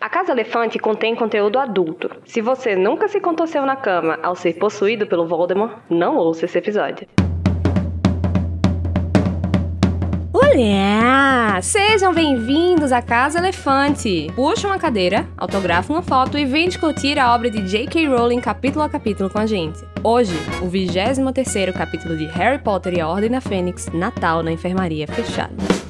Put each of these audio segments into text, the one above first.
A Casa Elefante contém conteúdo adulto. Se você nunca se contorceu na cama ao ser possuído pelo Voldemort, não ouça esse episódio. Olá! Sejam bem-vindos à Casa Elefante! Puxa uma cadeira, autografa uma foto e vem discutir a obra de J.K. Rowling capítulo a capítulo com a gente. Hoje, o 23º capítulo de Harry Potter e a Ordem da Fênix, Natal na Enfermaria Fechada.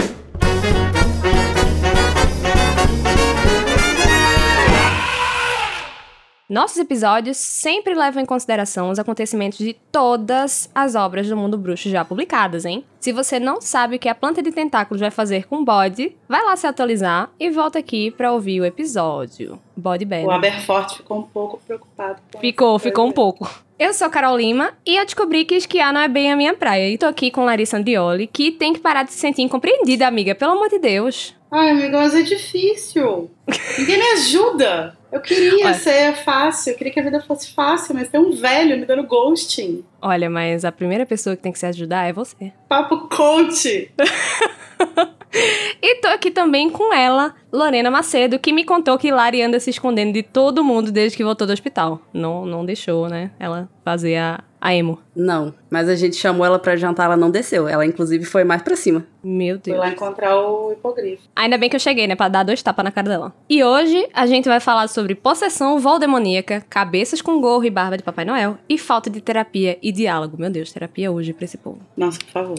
Nossos episódios sempre levam em consideração os acontecimentos de todas as obras do mundo bruxo já publicadas, hein? Se você não sabe o que a planta de tentáculos vai fazer com o bode, vai lá se atualizar e volta aqui para ouvir o episódio. Bode bem. O Aberforth ficou um pouco preocupado. ficou, ficou um pouco. Eu sou Carol Lima e eu descobri que esquiar não é bem a minha praia. E tô aqui com Larissa Andrioli, que tem que parar de se sentir incompreendida, amiga. Pelo amor de Deus. Ai, amigo, mas é difícil. Ninguém me ajuda. Eu queria Olha. ser fácil, eu queria que a vida fosse fácil, mas tem um velho me dando ghosting. Olha, mas a primeira pessoa que tem que se ajudar é você. Papo coach! e tô aqui também com ela, Lorena Macedo, que me contou que Lari anda se escondendo de todo mundo desde que voltou do hospital. Não, não deixou, né? Ela fazer a, a emo. Não, mas a gente chamou ela para jantar, ela não desceu. Ela, inclusive, foi mais para cima. Meu Deus. Foi lá encontrar o hipogrifo. Ainda bem que eu cheguei, né? Pra dar dois tapas na cara dela. E hoje a gente vai falar sobre possessão voldemoníaca, cabeças com gorro e barba de Papai Noel e falta de terapia e diálogo. Meu Deus, terapia hoje pra esse povo. Nossa, por favor.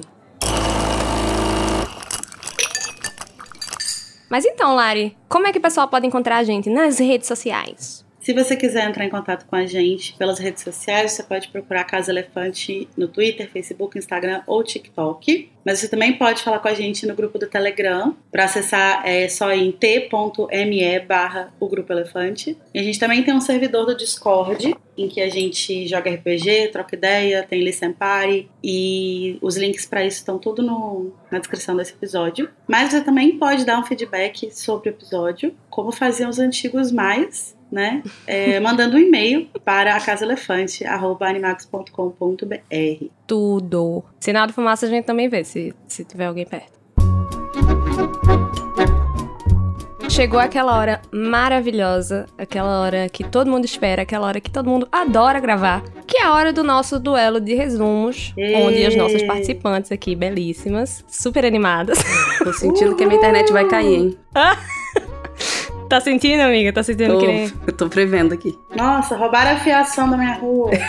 Mas então, Lari, como é que o pessoal pode encontrar a gente nas redes sociais? Se você quiser entrar em contato com a gente pelas redes sociais, você pode procurar Casa Elefante no Twitter, Facebook, Instagram ou TikTok. Mas você também pode falar com a gente no grupo do Telegram. Para acessar é só em t.me barra o Grupo Elefante. E a gente também tem um servidor do Discord, em que a gente joga RPG, troca ideia, tem Listen Party. E os links para isso estão tudo no, na descrição desse episódio. Mas você também pode dar um feedback sobre o episódio, como faziam os antigos mais né? É, mandando um e-mail para a casaelefante.animax.com.br. Tudo. Sinal de fumaça a gente também vê, se, se tiver alguém perto. Chegou aquela hora maravilhosa, aquela hora que todo mundo espera, aquela hora que todo mundo adora gravar, que é a hora do nosso duelo de resumos, e... onde as nossas participantes aqui, belíssimas, super animadas. Tô sentindo Uhul. que a minha internet vai cair, hein? Tá sentindo, amiga? Tá sentindo tô, que nem... Eu tô prevendo aqui. Nossa, roubaram a fiação da minha rua.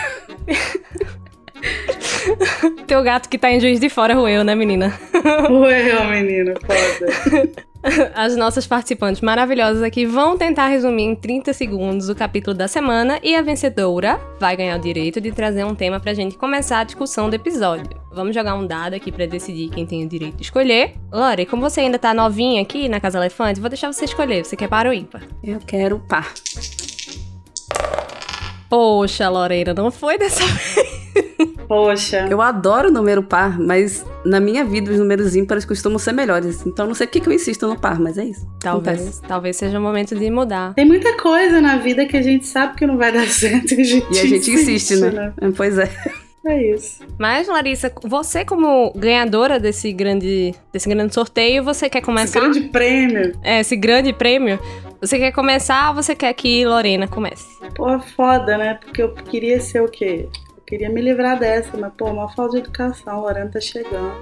Teu gato que tá em Juiz de Fora roeu, né, menina? Roeu, menino, foda. As nossas participantes maravilhosas aqui vão tentar resumir em 30 segundos o capítulo da semana e a vencedora vai ganhar o direito de trazer um tema pra gente começar a discussão do episódio. Vamos jogar um dado aqui para decidir quem tem o direito de escolher. Lore, como você ainda tá novinha aqui na Casa Elefante, vou deixar você escolher. Você quer par ou ímpar? Eu quero par. Poxa, Lorena, não foi dessa vez. Poxa. Eu adoro o número par, mas na minha vida os números ímpares costumam ser melhores. Então não sei por que eu insisto no par, mas é isso. Talvez, Acontece. talvez seja o momento de mudar. Tem muita coisa na vida que a gente sabe que não vai dar certo e a gente, e a gente insiste, né? né? Pois é. É isso. Mas, Larissa, você como ganhadora desse grande, desse grande sorteio, você quer começar? Esse grande prêmio. É, esse grande prêmio. Você quer começar ou você quer que Lorena comece? Pô, foda, né? Porque eu queria ser o quê? Queria me livrar dessa, mas, pô, uma falta de educação, Lorena tá chegando.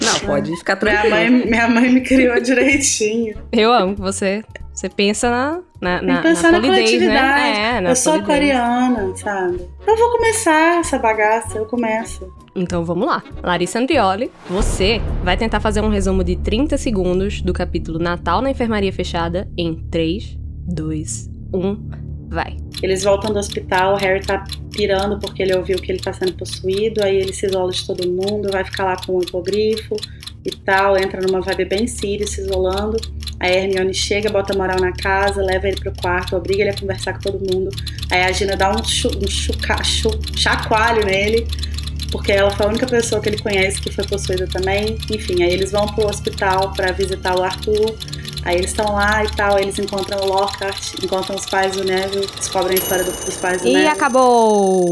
Não, pode ficar tranquilo. Minha mãe, minha mãe me criou direitinho. Eu amo você. Você pensa na, na, na, pensar na, na coletividade. Né? É, na eu sou aquariana, sabe? Eu vou começar essa bagaça, eu começo. Então vamos lá. Larissa Andrioli, você vai tentar fazer um resumo de 30 segundos do capítulo Natal na Enfermaria Fechada em 3, 2, 1 Vai. Eles voltam do hospital, o Harry tá pirando porque ele ouviu que ele tá sendo possuído, aí ele se isola de todo mundo, vai ficar lá com o hipogrifo e tal, entra numa vibe bem Sirius, se isolando. A Hermione chega, bota moral na casa, leva ele pro quarto, obriga ele a conversar com todo mundo. Aí a Gina dá um, chu, um chuca, chu, chacoalho nele, porque ela foi a única pessoa que ele conhece que foi possuída também. Enfim, aí eles vão pro hospital para visitar o Arthur. Aí eles estão lá e tal, eles encontram o Lockhart, encontram os pais do Neville, descobrem a história dos pais do e Neville. E acabou!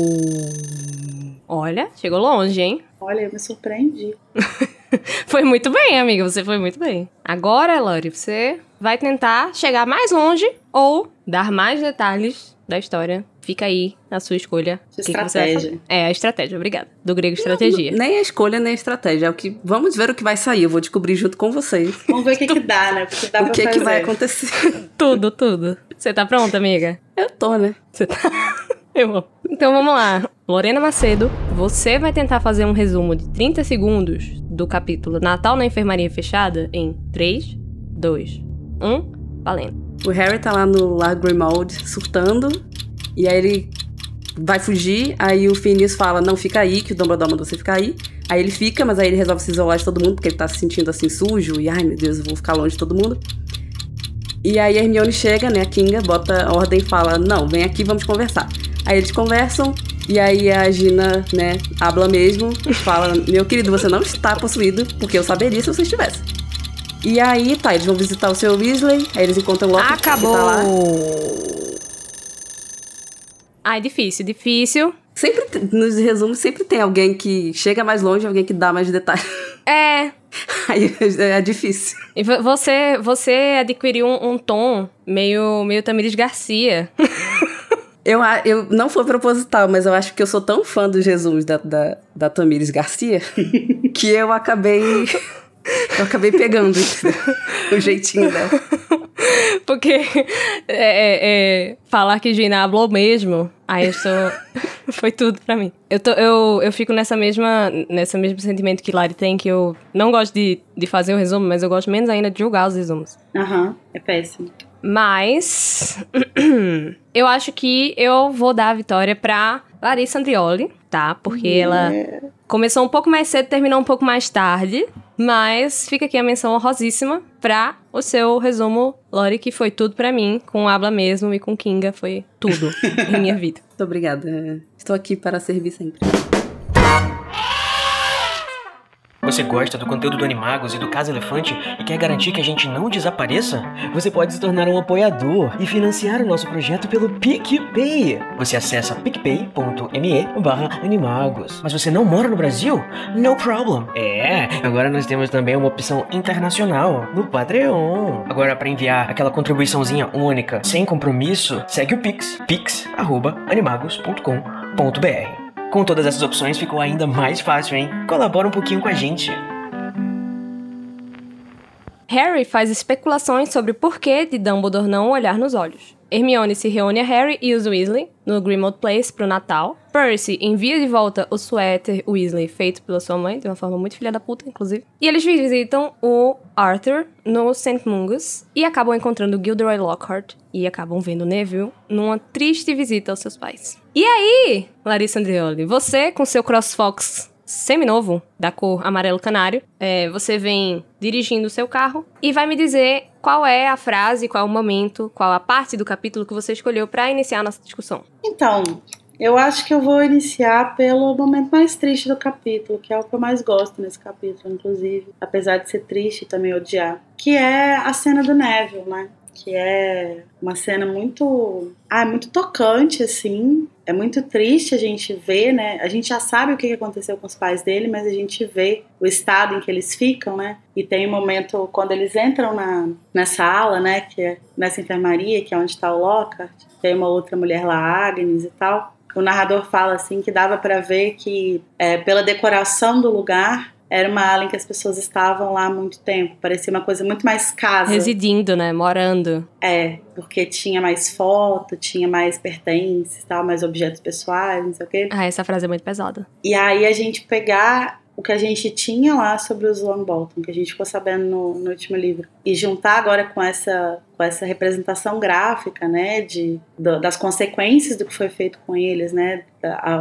Olha, chegou longe, hein? Olha, eu me surpreendi. foi muito bem, amiga. Você foi muito bem. Agora, Lori, você vai tentar chegar mais longe ou dar mais detalhes da história. Fica aí na sua escolha. Sua que que estratégia. fazer. É, a estratégia, obrigada. Do grego estratégia. Nem a escolha, nem a estratégia. É o que. Vamos ver o que vai sair. Eu vou descobrir junto com vocês Vamos ver o que, que dá, né? O que, que dá o pra que, fazer. que vai acontecer. tudo, tudo. Você tá pronta, amiga? Eu tô, né? Você tá. Eu amo. Então vamos lá. Lorena Macedo, você vai tentar fazer um resumo de 30 segundos do capítulo Natal na Enfermaria Fechada em 3, 2, 1, valendo. O Harry tá lá no Lar Grimald surtando. E aí ele vai fugir. Aí o Phineas fala: Não, fica aí, que o Dumbledore mandou você ficar aí. Aí ele fica, mas aí ele resolve se isolar de todo mundo, porque ele tá se sentindo assim sujo. E ai meu Deus, eu vou ficar longe de todo mundo. E aí a Hermione chega, né? A Kinga bota a ordem e fala: Não, vem aqui, vamos conversar. Aí eles conversam. E aí a Gina, né, habla mesmo, fala: Meu querido, você não está possuído, porque eu saberia se você estivesse. E aí, tá, eles vão visitar o seu Weasley, aí eles encontram o Locke, que Acabou! tá lá. Ai, difícil, difícil. Sempre, nos resumos, sempre tem alguém que chega mais longe, alguém que dá mais detalhes. É. Aí é difícil. e vo- Você, você adquiriu um, um tom meio, meio Tamires Garcia. Eu, eu não foi proposital, mas eu acho que eu sou tão fã dos resumos da, da, da Tamires Garcia que eu acabei. Eu acabei pegando o jeitinho dela. Porque é, é, é, falar que Gina hablou mesmo, aí eu sou. Foi tudo pra mim. Eu, tô, eu, eu fico nessa mesma, nessa mesmo sentimento que Lari tem, que eu não gosto de, de fazer o resumo, mas eu gosto menos ainda de julgar os resumos. Aham, é péssimo. Mas. eu acho que eu vou dar a vitória pra Larissa Andrioli, tá? Porque ela começou um pouco mais cedo, terminou um pouco mais tarde. Mas fica aqui a menção honrosíssima pra o seu resumo, Lori, que foi tudo pra mim. Com Habla mesmo e com Kinga foi tudo em minha vida. Muito obrigada. Estou aqui para servir sempre. Você gosta do conteúdo do Animagos e do Casa Elefante e quer garantir que a gente não desapareça? Você pode se tornar um apoiador e financiar o nosso projeto pelo PicPay. Você acessa picpay.me Animagos. Mas você não mora no Brasil? No problem. É, agora nós temos também uma opção internacional no Patreon. Agora, para enviar aquela contribuiçãozinha única, sem compromisso, segue o Pix, pix.animagos.com.br. Com todas essas opções ficou ainda mais fácil, hein? Colabora um pouquinho com a gente. Harry faz especulações sobre o porquê de Dumbledore não olhar nos olhos. Hermione se reúne a Harry e os Weasley no Grimmauld Place pro Natal. Percy envia de volta o suéter Weasley feito pela sua mãe, de uma forma muito filha da puta, inclusive. E eles visitam o Arthur no St. Mungus e acabam encontrando Gilderoy Lockhart e acabam vendo Neville numa triste visita aos seus pais. E aí, Larissa Andrioli, você com seu CrossFox seminovo, da cor amarelo canário. É, você vem dirigindo o seu carro e vai me dizer qual é a frase, qual é o momento, qual a parte do capítulo que você escolheu para iniciar a nossa discussão. Então, eu acho que eu vou iniciar pelo momento mais triste do capítulo, que é o que eu mais gosto nesse capítulo, inclusive, apesar de ser triste também odiar, que é a cena do Neville, né? Que é uma cena muito, ah, muito tocante assim. É muito triste a gente ver, né? A gente já sabe o que aconteceu com os pais dele, mas a gente vê o estado em que eles ficam, né? E tem um momento quando eles entram na, nessa ala, né? Que é nessa enfermaria, que é onde está o Lockhart. Tem uma outra mulher lá, Agnes e tal o narrador fala assim que dava para ver que é, pela decoração do lugar era uma ala em que as pessoas estavam lá há muito tempo. Parecia uma coisa muito mais casa. Residindo, né? Morando. É, porque tinha mais foto, tinha mais pertences, tal, mais objetos pessoais, não sei o quê. Ah, essa frase é muito pesada. E aí a gente pegar o que a gente tinha lá sobre os Longbolton, que a gente ficou sabendo no, no último livro, e juntar agora com essa com essa representação gráfica, né, de do, das consequências do que foi feito com eles, né,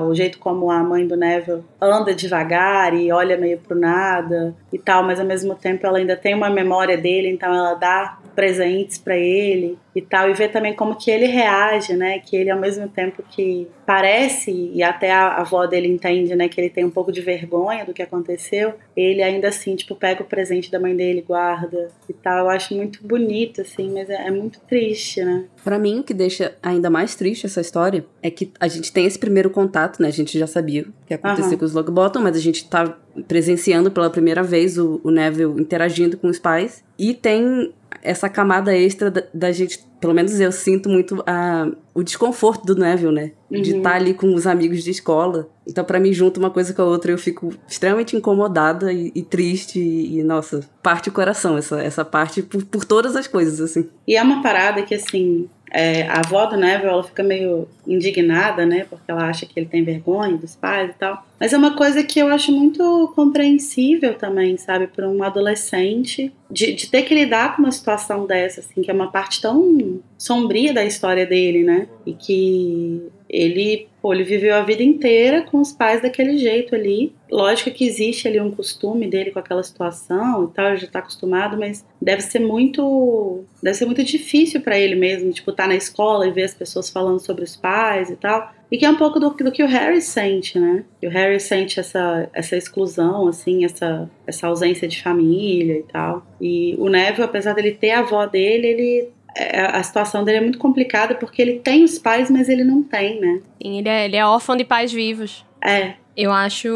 o jeito como a mãe do Neville anda devagar e olha meio pro nada e tal, mas ao mesmo tempo ela ainda tem uma memória dele, então ela dá presentes para ele e tal, e ver também como que ele reage, né, que ele ao mesmo tempo que parece, e até a, a avó dele entende, né, que ele tem um pouco de vergonha do que aconteceu, ele ainda assim, tipo, pega o presente da mãe dele, guarda e tal, eu acho muito bonito, assim, mas é, é muito triste, né. Pra mim, o que deixa ainda mais triste essa história é que a gente tem esse primeiro contato, né? A gente já sabia que aconteceu Aham. com os Longbottom, mas a gente tá presenciando pela primeira vez o, o Neville interagindo com os pais. E tem essa camada extra da, da gente, pelo menos eu sinto muito a, o desconforto do Neville, né? De Uhum. estar ali com os amigos de escola. Então, pra mim, junto uma coisa com a outra, eu fico extremamente incomodada e, e triste. E, e, nossa, parte o coração essa, essa parte por, por todas as coisas, assim. E é uma parada que, assim, é, a avó do Neville, ela fica meio indignada, né? Porque ela acha que ele tem vergonha dos pais e tal. Mas é uma coisa que eu acho muito compreensível também, sabe? Para um adolescente, de, de ter que lidar com uma situação dessa, assim, que é uma parte tão sombria da história dele, né? E que ele, pô, ele viveu a vida inteira com os pais daquele jeito ali. Lógico que existe ali um costume dele com aquela situação e tal, ele já tá acostumado, mas deve ser muito, deve ser muito difícil para ele mesmo, tipo, estar na escola e ver as pessoas falando sobre os pais e tal. E que é um pouco do, do que o Harry sente, né? Que o Harry sente essa, essa exclusão, assim, essa, essa ausência de família e tal. E o Neville, apesar dele ter a avó dele, ele é, a situação dele é muito complicada porque ele tem os pais, mas ele não tem, né? Sim, ele é, ele é órfão de pais vivos. É, Eu acho.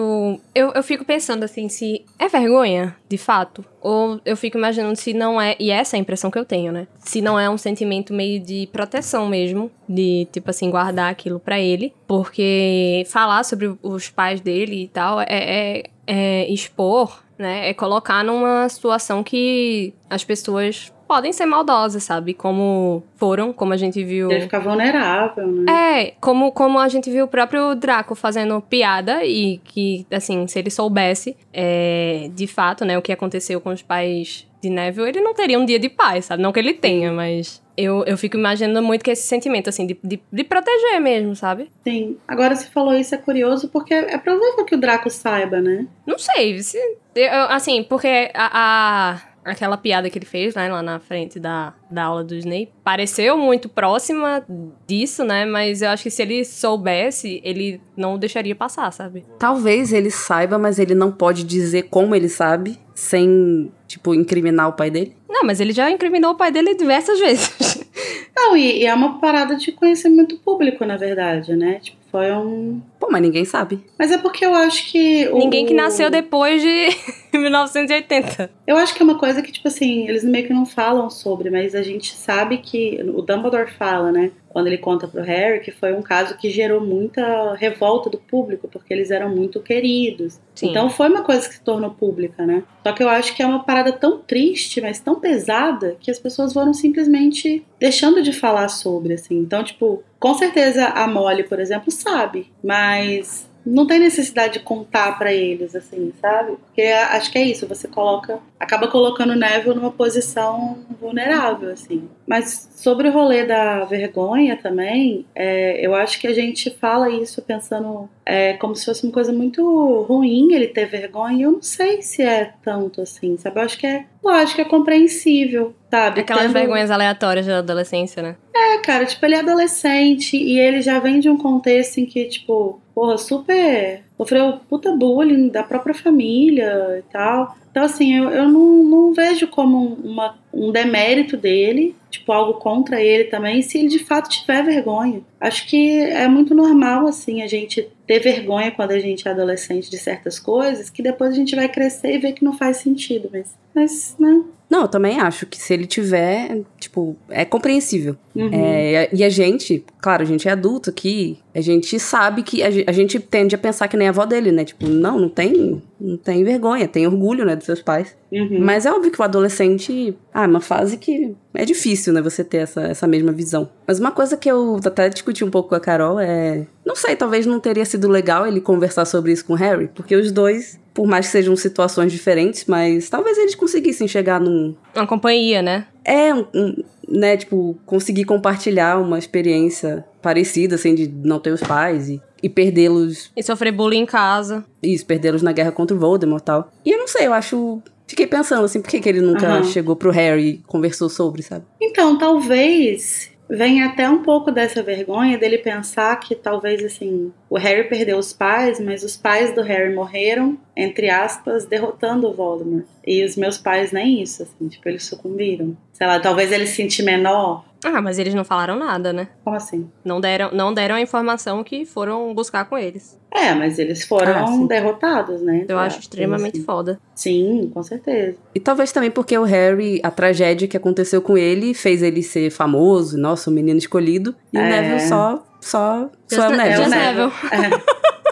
Eu, eu fico pensando assim, se é vergonha, de fato. Ou eu fico imaginando se não é. E essa é a impressão que eu tenho, né? Se não é um sentimento meio de proteção mesmo. De, tipo assim, guardar aquilo pra ele. Porque falar sobre os pais dele e tal é, é, é expor, né? É colocar numa situação que as pessoas podem ser maldosas, sabe? Como foram, como a gente viu. ele fica vulnerável, né? É, como, como a gente viu o próprio Draco fazendo piada e que, assim, se ele soubesse é, de fato, né, o que aconteceu com os pais de Neville, ele não teria um dia de paz, sabe? Não que ele tenha, mas eu, eu fico imaginando muito que esse sentimento, assim, de, de, de proteger mesmo, sabe? Sim. Agora você falou isso é curioso porque é provável que o Draco saiba, né? Não sei, se, eu- assim, porque a, a- aquela piada que ele fez, né, lá na frente da, da aula do Snape, pareceu muito próxima disso, né, mas eu acho que se ele soubesse, ele não deixaria passar, sabe? Talvez ele saiba, mas ele não pode dizer como ele sabe, sem, tipo, incriminar o pai dele. Não, mas ele já incriminou o pai dele diversas vezes. Não, e, e é uma parada de conhecimento público, na verdade, né? Tipo, foi um. Pô, mas ninguém sabe. Mas é porque eu acho que. o- Ninguém que nasceu depois de 1980. Eu acho que é uma coisa que, tipo assim, eles meio que não falam sobre, mas a gente sabe que. O Dumbledore fala, né? Quando ele conta pro Harry que foi um caso que gerou muita revolta do público, porque eles eram muito queridos. Sim. Então foi uma coisa que se tornou pública, né? Só que eu acho que é uma parada tão triste, mas tão pesada, que as pessoas foram simplesmente deixando de falar sobre, assim. Então, tipo, com certeza a Molly, por exemplo, sabe, mas não tem necessidade de contar pra eles, assim, sabe? Porque acho que é isso, você coloca, acaba colocando o Neville numa posição vulnerável, assim. Mas sobre o rolê da vergonha também, é, eu acho que a gente fala isso pensando é, como se fosse uma coisa muito ruim ele ter vergonha. e Eu não sei se é tanto assim, sabe? Eu acho que é, lógico, é compreensível, sabe? Aquelas Tendo- vergonhas aleatórias da adolescência, né? é, cara, tipo, ele é adolescente e ele já vem de um contexto em que, tipo, porra, super. Sofreu puta bullying da própria família e tal. Então, assim, eu, eu não, não vejo como uma, um demérito dele, tipo, algo contra ele também, se ele de fato tiver vergonha. Acho que é muito normal, assim, a gente ter vergonha quando a gente é adolescente de certas coisas, que depois a gente vai crescer e ver que não faz sentido, mas. Mas, né? Não, eu também acho que se ele tiver, tipo, é compreensível. Uhum. É, e a gente, claro, a gente é adulto aqui, a gente sabe que a, ge- a gente tende a pensar que nem a avó dele, né? Tipo, não, não tem, não tem vergonha, tem orgulho, né, dos seus pais. Uhum. Mas é óbvio que o adolescente, ah, é uma fase que é difícil, né, você ter essa, essa mesma visão. Mas uma coisa que eu até discuti um pouco com a Carol é, não sei, talvez não teria sido legal ele conversar sobre isso com o Harry, porque os dois, por mais que sejam situações diferentes, mas talvez eles conseguissem chegar num, Uma companhia, né? é, um, um, né, tipo, conseguir compartilhar uma experiência parecida, assim, de não ter os pais e, e perdê-los, E sofrer bullying em casa. isso, perdê-los na guerra contra o Voldemort e tal. E eu não sei, eu acho... Fiquei pensando, assim, por que, que ele nunca Aham. chegou pro Harry e conversou sobre, sabe? Então, talvez venha até um pouco dessa vergonha dele pensar que talvez assim o Harry perdeu os pais, mas os pais do Harry morreram, entre aspas, derrotando o Voldemort. E os meus pais nem isso, assim, tipo, eles sucumbiram. Sei lá, talvez ele se sente menor. Ah, mas eles não falaram nada, né? Como assim? Não deram, não deram a informação que foram buscar com eles. É, mas eles foram Ah, derrotados, né? Eu acho extremamente assim. foda. Sim, com certeza. E talvez também porque o Harry, a tragédia que aconteceu com ele, fez ele ser famoso, nossa, o menino escolhido. E o É. Neville só, só, só é o Neville. Just Neville. Neville.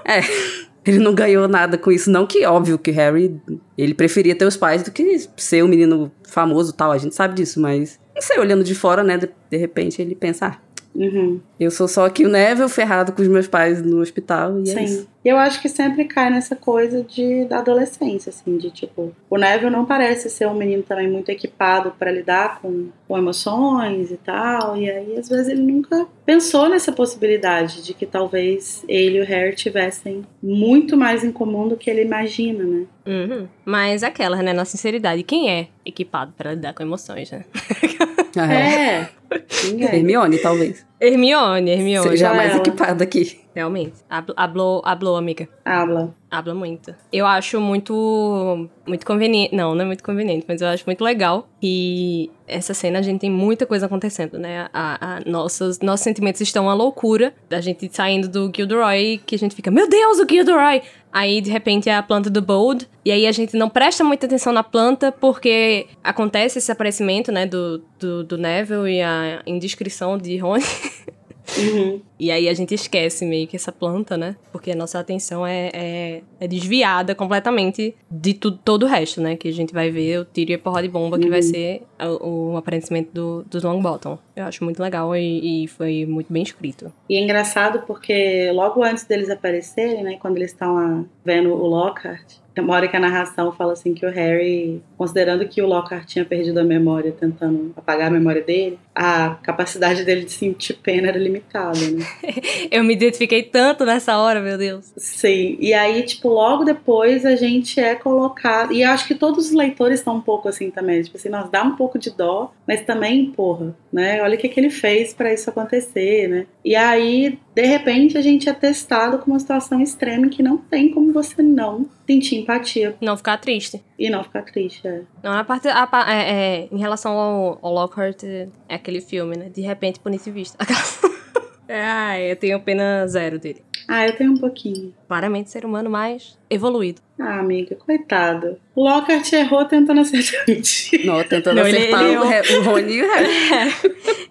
É. Ele não ganhou nada com isso. Não que, óbvio, que Harry, ele preferia ter os pais do que ser um menino famoso e tal. A gente sabe disso, mas... Não sei, olhando de fora, né? De, de repente ele pensa, ah, Uhum. eu sou só aqui o Neville ferrado com os meus pais no hospital e é Sim. isso. E eu acho que sempre cai nessa coisa de, da adolescência, assim, de tipo, o Neville não parece ser um menino também muito equipado para lidar com, com emoções e tal, e aí às vezes ele nunca pensou nessa possibilidade de que talvez ele e o Harry tivessem muito mais em comum do que ele imagina, né? Uhum. Mas aquela, né? Na sinceridade, quem é equipado pra lidar com emoções, né? É. Ninguém. Hermione, talvez. Hermione, Hermione. Seja mais ela. equipada aqui. Realmente. Habl- Hablou, hablou, amiga. Habla. Habla muito. Eu acho muito muito conveniente. Não, não é muito conveniente, mas eu acho muito legal que essa cena a gente tem muita coisa acontecendo, né? A, a- nossos, nossos sentimentos estão uma loucura. Da gente saindo do Gilderoy, que a gente fica, meu Deus, o Gilderoy! Aí, de repente, é a planta do Bold. E aí a gente não presta muita atenção na planta, porque acontece esse aparecimento, né, do, do, do Neville e a indiscrição de Rony. Uhum. E aí a gente esquece meio que essa planta, né? Porque a nossa atenção é, é, é desviada completamente de tudo, todo o resto, né? Que a gente vai ver o tiro e a porra de bomba, que vai ser o, o aparecimento do, dos Longbottom. Eu acho muito legal e, e foi muito bem escrito. E é engraçado porque logo antes deles aparecerem, né, quando eles estão lá vendo o Lockhart, tem uma hora que a narração fala assim que o Harry, considerando que o Lockhart tinha perdido a memória, tentando apagar a memória dele, a capacidade dele de sentir pena era limitada, né? Eu me identifiquei tanto nessa hora, meu Deus. Sim, e aí, tipo, logo depois a gente é colocado. E acho que todos os leitores estão um pouco assim também. Tipo assim, nós dá um pouco de dó, mas também, porra, né? Olha o que, que ele fez pra isso acontecer, né? E aí, de repente, a gente é testado com uma situação extrema em que não tem como você não sentir empatia Não ficar triste. e não ficar triste. É. Não, a parte, a, pa- é, é, em relação ao, ao Lockhart, é aquele filme, né? De repente, punitivista. é, ai, eu tenho pena zero dele. Ah, eu tenho um pouquinho. Claramente, ser humano mais evoluído. Ah, amiga, coitado. O Lockhart errou tentando acertar. Não, tentando Não, ele- acertar ele- o, Re- o Rony e o Harry.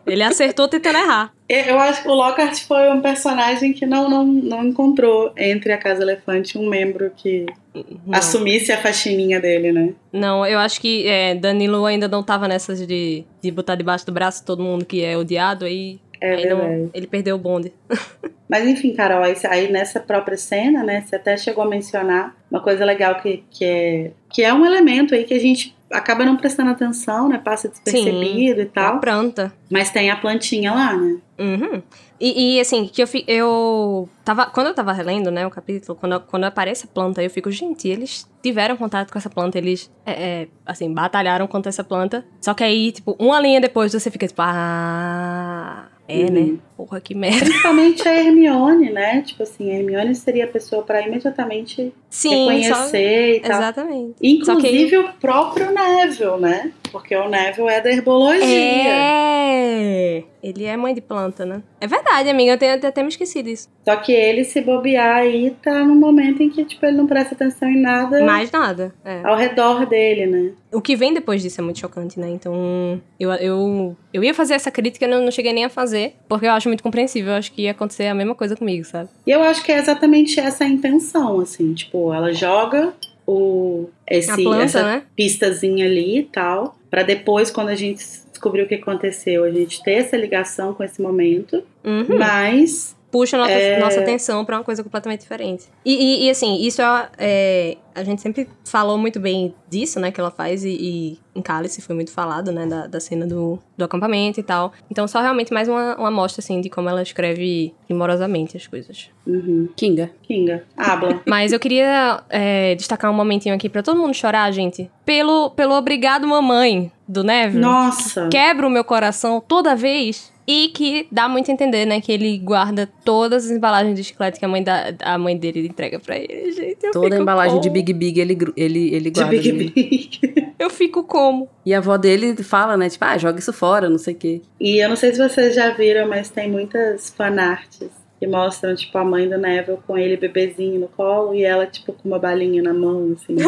Ele acertou tentando errar. Eu acho que o Lockhart foi um personagem que não, não, não encontrou entre a Casa Elefante um membro que Não. assumisse a faxininha dele, né? Não, eu acho que é, Danilo ainda não tava nessas de, de botar debaixo do braço todo mundo que é odiado, aí, É aí não- ele perdeu o bonde. Mas enfim, Carol, aí, aí nessa própria cena, né, você até chegou a mencionar uma coisa legal que, que, é, que é um elemento aí que a gente acaba não prestando atenção, né? Passa despercebido e A tal. planta. Mas tem a plantinha lá, né? Uhum. E, e, assim, que eu, eu tava. Quando eu tava relendo, né, o capítulo, quando, quando aparece a planta, eu fico, gente, eles tiveram contato com essa planta, eles, é, é, assim, batalharam contra essa planta. Só que aí, tipo, uma linha depois você fica, tipo, ah. É, Uhum. né? Porra, que merda. Principalmente a Hermione, né? Tipo assim, a Hermione seria a pessoa pra imediatamente Sim, só... reconhecer e tal. Exatamente. Inclusive o próprio Neville, né? Porque o Neville é da herbologia. É! Ele é mãe de planta, né? É verdade, amiga. Eu tenho até, até me esquecido disso. Só que ele se bobear aí tá num momento em que, tipo, ele não presta atenção em nada Mais nada. É. ao redor dele, né? O que vem depois disso é muito chocante, né? Então, eu, eu, eu ia fazer essa crítica, eu não, não cheguei nem a fazer, porque eu acho muito compreensível. Eu acho que ia acontecer a mesma coisa comigo, sabe? E eu acho que é exatamente essa a intenção, assim. Tipo, ela joga o, esse, planta, essa né? pistazinha ali e tal, pra depois, quando a gente descobrir o que aconteceu, a gente ter essa ligação com esse momento. Uhum. Mas Puxa nossa, É. nossa atenção pra uma coisa completamente diferente. E, e- e, assim, isso é, é, a gente sempre falou muito bem disso, né, que ela faz, e, e em Cálice foi muito falado, né, da, da cena do, do acampamento e tal. Então, só realmente mais uma, uma amostra, assim, de como ela escreve primorosamente as coisas. Uhum. Kinga. Kinga, habla. Mas eu queria é, destacar um momentinho aqui pra todo mundo chorar, gente. Pelo, pelo Obrigado Mamãe, do Neville. Nossa! Quebra o meu coração toda vez. E que dá muito a entender, né? Que ele guarda todas as embalagens de chiclete que a mãe, da, a mãe dele entrega pra ele, gente. Eu Toda a embalagem como? de Big Big ele, gru- ele, ele De guarda. Big ali. Big. Eu fico como? E a avó dele fala, né? Tipo, ah, joga isso fora, não sei o quê. E eu não sei se vocês já viram, mas tem muitas fanarts que mostram, tipo, a mãe do Neville com ele bebezinho no colo e ela, tipo, com uma balinha na mão, assim.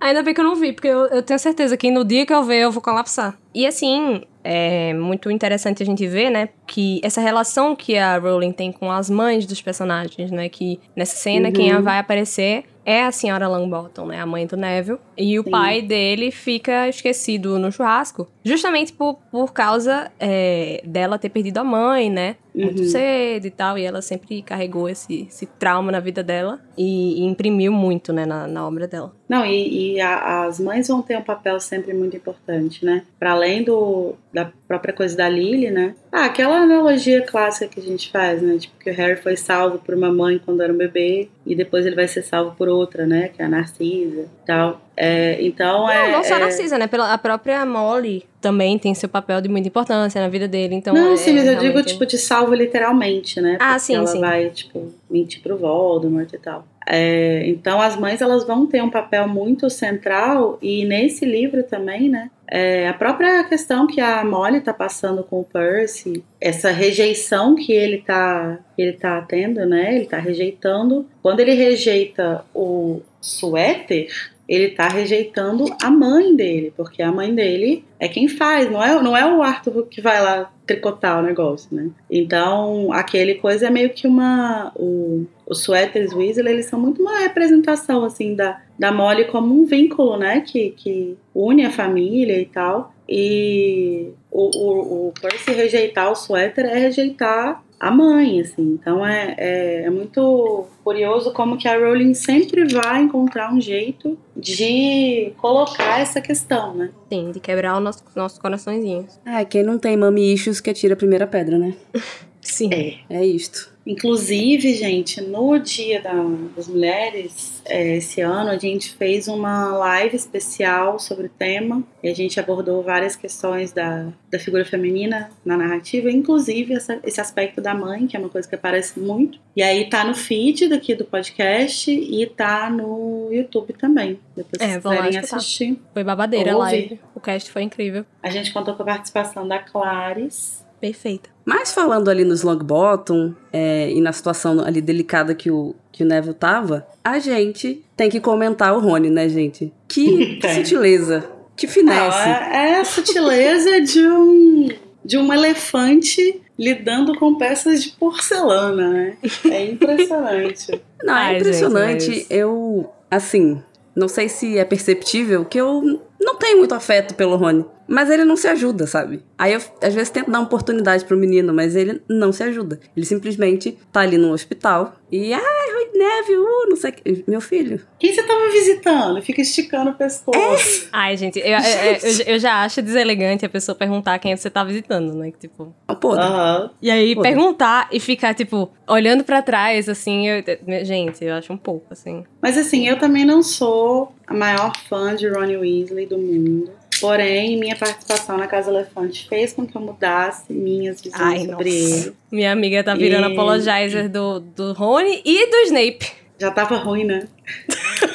Ainda bem que eu não vi, porque eu, eu tenho certeza que no dia que eu ver eu vou colapsar. E assim, é muito interessante a gente ver, né, que essa relação que a Rowling tem com as mães dos personagens, né, que nessa cena Uhum. quem vai aparecer é a senhora Longbottom, né, a mãe do Neville, e o Sim. pai dele fica esquecido no churrasco, justamente por, por causa é, dela ter perdido a mãe, né, muito Uhum. cedo e tal, e ela sempre carregou esse, esse trauma na vida dela e, e imprimiu muito, né, na, na obra dela. Não, e, e a- as mães vão ter um papel sempre muito importante, né? Para além do, da própria coisa da Lily, né? Ah, aquela analogia clássica que a gente faz, né? Tipo, que o Harry foi salvo por uma mãe quando era um bebê e depois ele vai ser salvo por outra, né? Que é a Narcisa e tal. É, então, Não, é... não só é- Narcisa, né? Pela, a própria Molly também tem seu papel de muita importância na vida dele, então... Não, é- sim, mas eu digo, tipo, de salvo literalmente, né? Ah, Porque sim, ela sim. vai, tipo, mentir pro Voldemort e tal. É, então, as mães, elas vão ter um papel muito central e nesse livro também, né? é, a própria questão que a Molly tá passando com o Percy, essa rejeição que ele tá, ele tá tendo, né? Ele tá rejeitando. Quando ele rejeita o suéter, ele tá rejeitando a mãe dele, porque a mãe dele é quem faz, não é, não é o Arthur que vai lá tricotar o negócio, né? Então, aquele coisa é meio que uma. O, os suéteres Weasley, eles são muito uma representação, assim, da, da Molly como um vínculo, né? Que, que une a família e tal. E o, o, o Percy rejeitar o suéter é rejeitar a mãe, assim. Então é, é, é muito curioso como que a Rowling sempre vai encontrar um jeito de colocar essa questão, né? Sim, de quebrar os nossos, nossos coraçõezinhos. Ah, quem não tem mami issues que atira a primeira pedra, né? Sim. É. É isto. Inclusive, gente, no Dia da- das Mulheres, é, esse ano, a gente fez uma live especial sobre o tema e a gente abordou várias questões da, da figura feminina na narrativa, inclusive essa- esse aspecto da mãe, que é uma coisa que aparece muito. E aí tá no feed daqui do podcast e tá no YouTube também. Depois, É, vão lá quiserem assistir. Foi babadeira a live. O cast foi incrível. A gente contou com a participação da Clares. Perfeita. Mas falando ali nos Longbottom é, e na situação ali delicada que o, que o Neville tava, a gente tem que comentar o Rony, né, gente? Que sutileza, que finesse. é, é a sutileza de um, de um elefante lidando com peças de porcelana, né? É impressionante. Não, é Ai, impressionante. gente, mas- Eu, assim, não sei se é perceptível que eu não tenho muito afeto pelo Rony. Mas ele não se ajuda, sabe? Aí eu, às vezes, tento dar uma oportunidade pro menino, mas ele não se ajuda. Ele simplesmente tá ali no hospital e, ai, Rony Neville, uh, não sei o que. Meu filho. Quem você tava visitando? Fica esticando o pescoço. Ai, gente, eu, eu- eu- eu já acho deselegante a pessoa perguntar quem você tá visitando, né? Que, Tipo, Não podre. Aham. E aí, perguntar e ficar, tipo, olhando pra trás, assim, eu- gente, eu acho um pouco, assim. Mas assim, eu também não sou a maior fã de Ronnie Weasley do mundo. Porém, minha participação na Casa Elefante fez com que eu mudasse minhas visões Ai, sobre nossa. ele. Minha amiga tá virando E- apologizer do, do Rony e do Snape. Já tava ruim, né?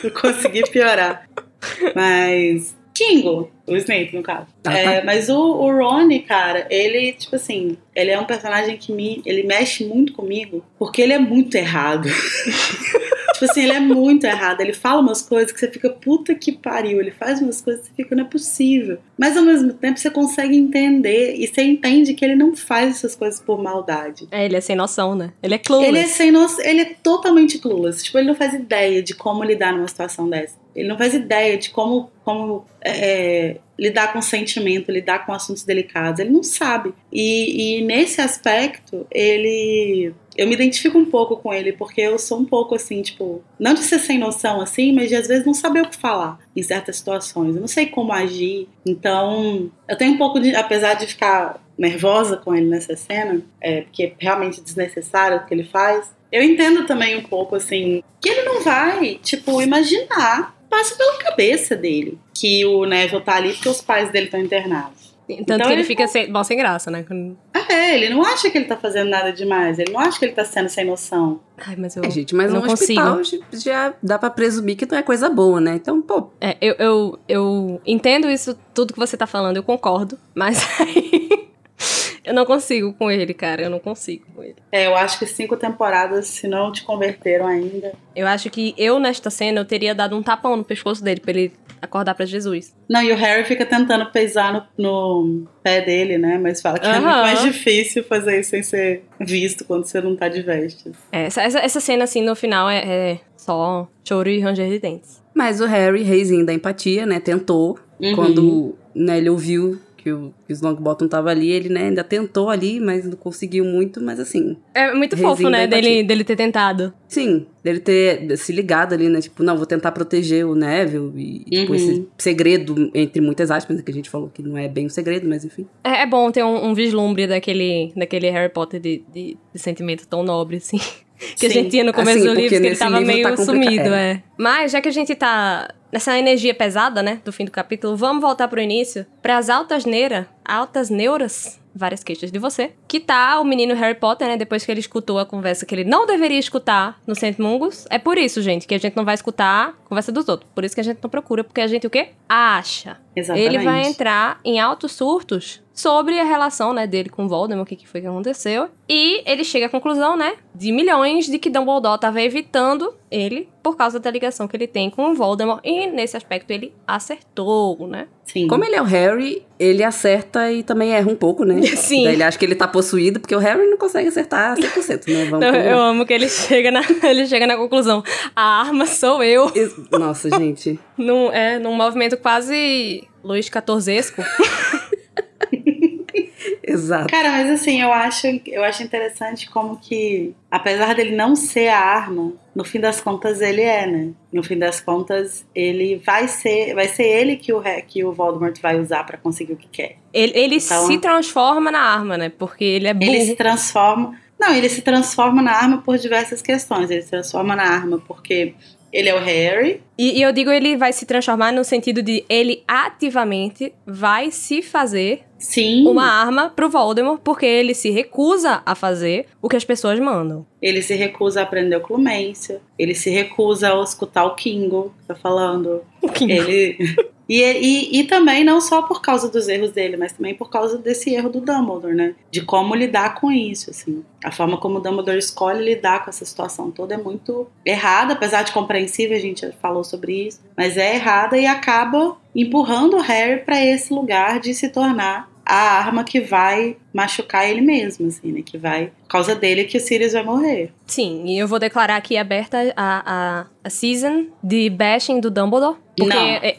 Eu consegui piorar. Mas. Kingo, o Snape, no caso. Ah, É, mas o, o Rony, cara, ele, tipo assim, ele é um personagem que me. Ele mexe muito comigo porque ele é muito errado. tipo assim, ele é muito errado. Ele fala umas coisas que você fica, puta que pariu. Ele faz umas coisas que você fica, não é possível. Mas ao mesmo tempo você consegue entender e você entende que ele não faz essas coisas por maldade. É, ele é sem noção, né? Ele é clueless. Ele é sem noção, ele é totalmente clueless. Tipo, ele não faz ideia de como lidar numa situação dessa. Ele não faz ideia de como, como é, lidar com sentimento, lidar com assuntos delicados. Ele não sabe. E, e nesse aspecto, ele eu me identifico um pouco com ele, porque eu sou um pouco assim, tipo, não de ser sem noção assim, mas de às vezes não saber o que falar em certas situações. Eu não sei como agir. Então, eu tenho um pouco de, apesar de ficar nervosa com ele nessa cena, é, porque é realmente desnecessário o que ele faz. Eu entendo também um pouco assim que ele não vai, tipo, imaginar, passa pela cabeça dele que o Neville tá ali porque os pais dele estão internados. Tanto então que ele, ele fica tá... sem, bom, sem graça, né? É, ele não acha que ele tá fazendo nada demais. Ele não acha que ele tá sendo sem noção. Ai, mas eu. É, gente, mas não um consigo. hospital já dá pra presumir que não é coisa boa, né? Então, pô. É, eu, eu, eu entendo isso, tudo que você tá falando, eu concordo. Mas aí. Eu não consigo com ele, cara. Eu não consigo com ele. É, eu acho que cinco temporadas, se não te converteram ainda. Eu acho que eu, nesta cena, eu teria dado um tapão no pescoço dele pra ele acordar para Jesus. Não, e o Harry fica tentando pesar no, no pé dele, né? Mas fala que uhum. é muito mais difícil fazer isso sem ser visto quando você não tá de veste. É, essa, essa cena, assim, no final é, é só choro e ranger de dentes. Mas o Harry, reizinho da empatia, né? Tentou. Uhum. Quando né, ele ouviu que o, que os Longbottom tava ali, ele, né, ainda tentou ali, mas não conseguiu muito, mas assim. É muito fofo, né, dele, dele ter tentado. Sim, dele ter se ligado ali, né, tipo, não, vou tentar proteger o Neville e, uhum. tipo, esse segredo, entre muitas aspas, que a gente falou que não é bem um segredo, mas enfim. É, é bom ter um, um, vislumbre daquele, daquele Harry Potter de, de, de sentimento tão nobre, assim. que Sim. a gente tinha no começo assim, do livro, que ele tava meio tá sumido, é. é. Mas já que a gente tá nessa energia pesada, né, do fim do capítulo, vamos voltar pro início, para as altas neuras, altas neuras, várias queixas de você, que tá o menino Harry Potter, né, depois que ele escutou a conversa que ele não deveria escutar no St. Mungus. É por isso, gente, que a gente não vai escutar a conversa dos outros. Por isso que a gente não procura, porque a gente o quê? Acha. Exatamente. Ele vai entrar em altos surtos sobre a relação, né, dele com Voldemort, o que, que foi que aconteceu. E ele chega à conclusão, né, de milhões de que Dumbledore estava evitando ele por causa da ligação que ele tem com o Voldemort. E nesse aspecto ele acertou, né? Sim. Como ele é o Harry, ele acerta e também erra um pouco, né? Sim. Daí ele acha que ele tá possuído, porque o Harry não consegue acertar 100%, né? Vamos não, eu amo que ele chega, na, ele chega na conclusão. A arma sou eu. Nossa, gente. num, é, num movimento quase Luiz XIVesco. Exato. Cara, mas assim, eu acho, eu acho interessante como que, apesar dele não ser a arma, no fim das contas ele é, né? No fim das contas, ele vai ser, vai ser ele que o, que o Voldemort vai usar para conseguir o que quer. Ele, ele então, se transforma na arma, né? Porque ele é burro. Ele se transforma. Não, ele se transforma na arma por diversas questões. Ele se transforma na arma porque ele é o Harry. E, e, eu digo ele vai se transformar no sentido de ele ativamente vai se fazer Sim. uma arma pro Voldemort, porque ele se recusa a fazer o que as pessoas mandam. Ele se recusa a aprender oclumência, ele se recusa a escutar o Kingo, tá falando. O Kingo. Ele... E, e, e, também não só por causa dos erros dele, mas também por causa desse erro do Dumbledore, né? De como lidar com isso, assim. A forma como o Dumbledore escolhe lidar com essa situação toda é muito errada, apesar de compreensível, a gente já falou sobre isso, mas é errada e acaba empurrando o Harry para esse lugar de se tornar a arma que vai machucar ele mesmo, assim, né? Que vai, por causa dele, que o Sirius vai morrer. Sim, e eu vou declarar aqui aberta a, a, a season de bashing do Dumbledore. Porque não. É...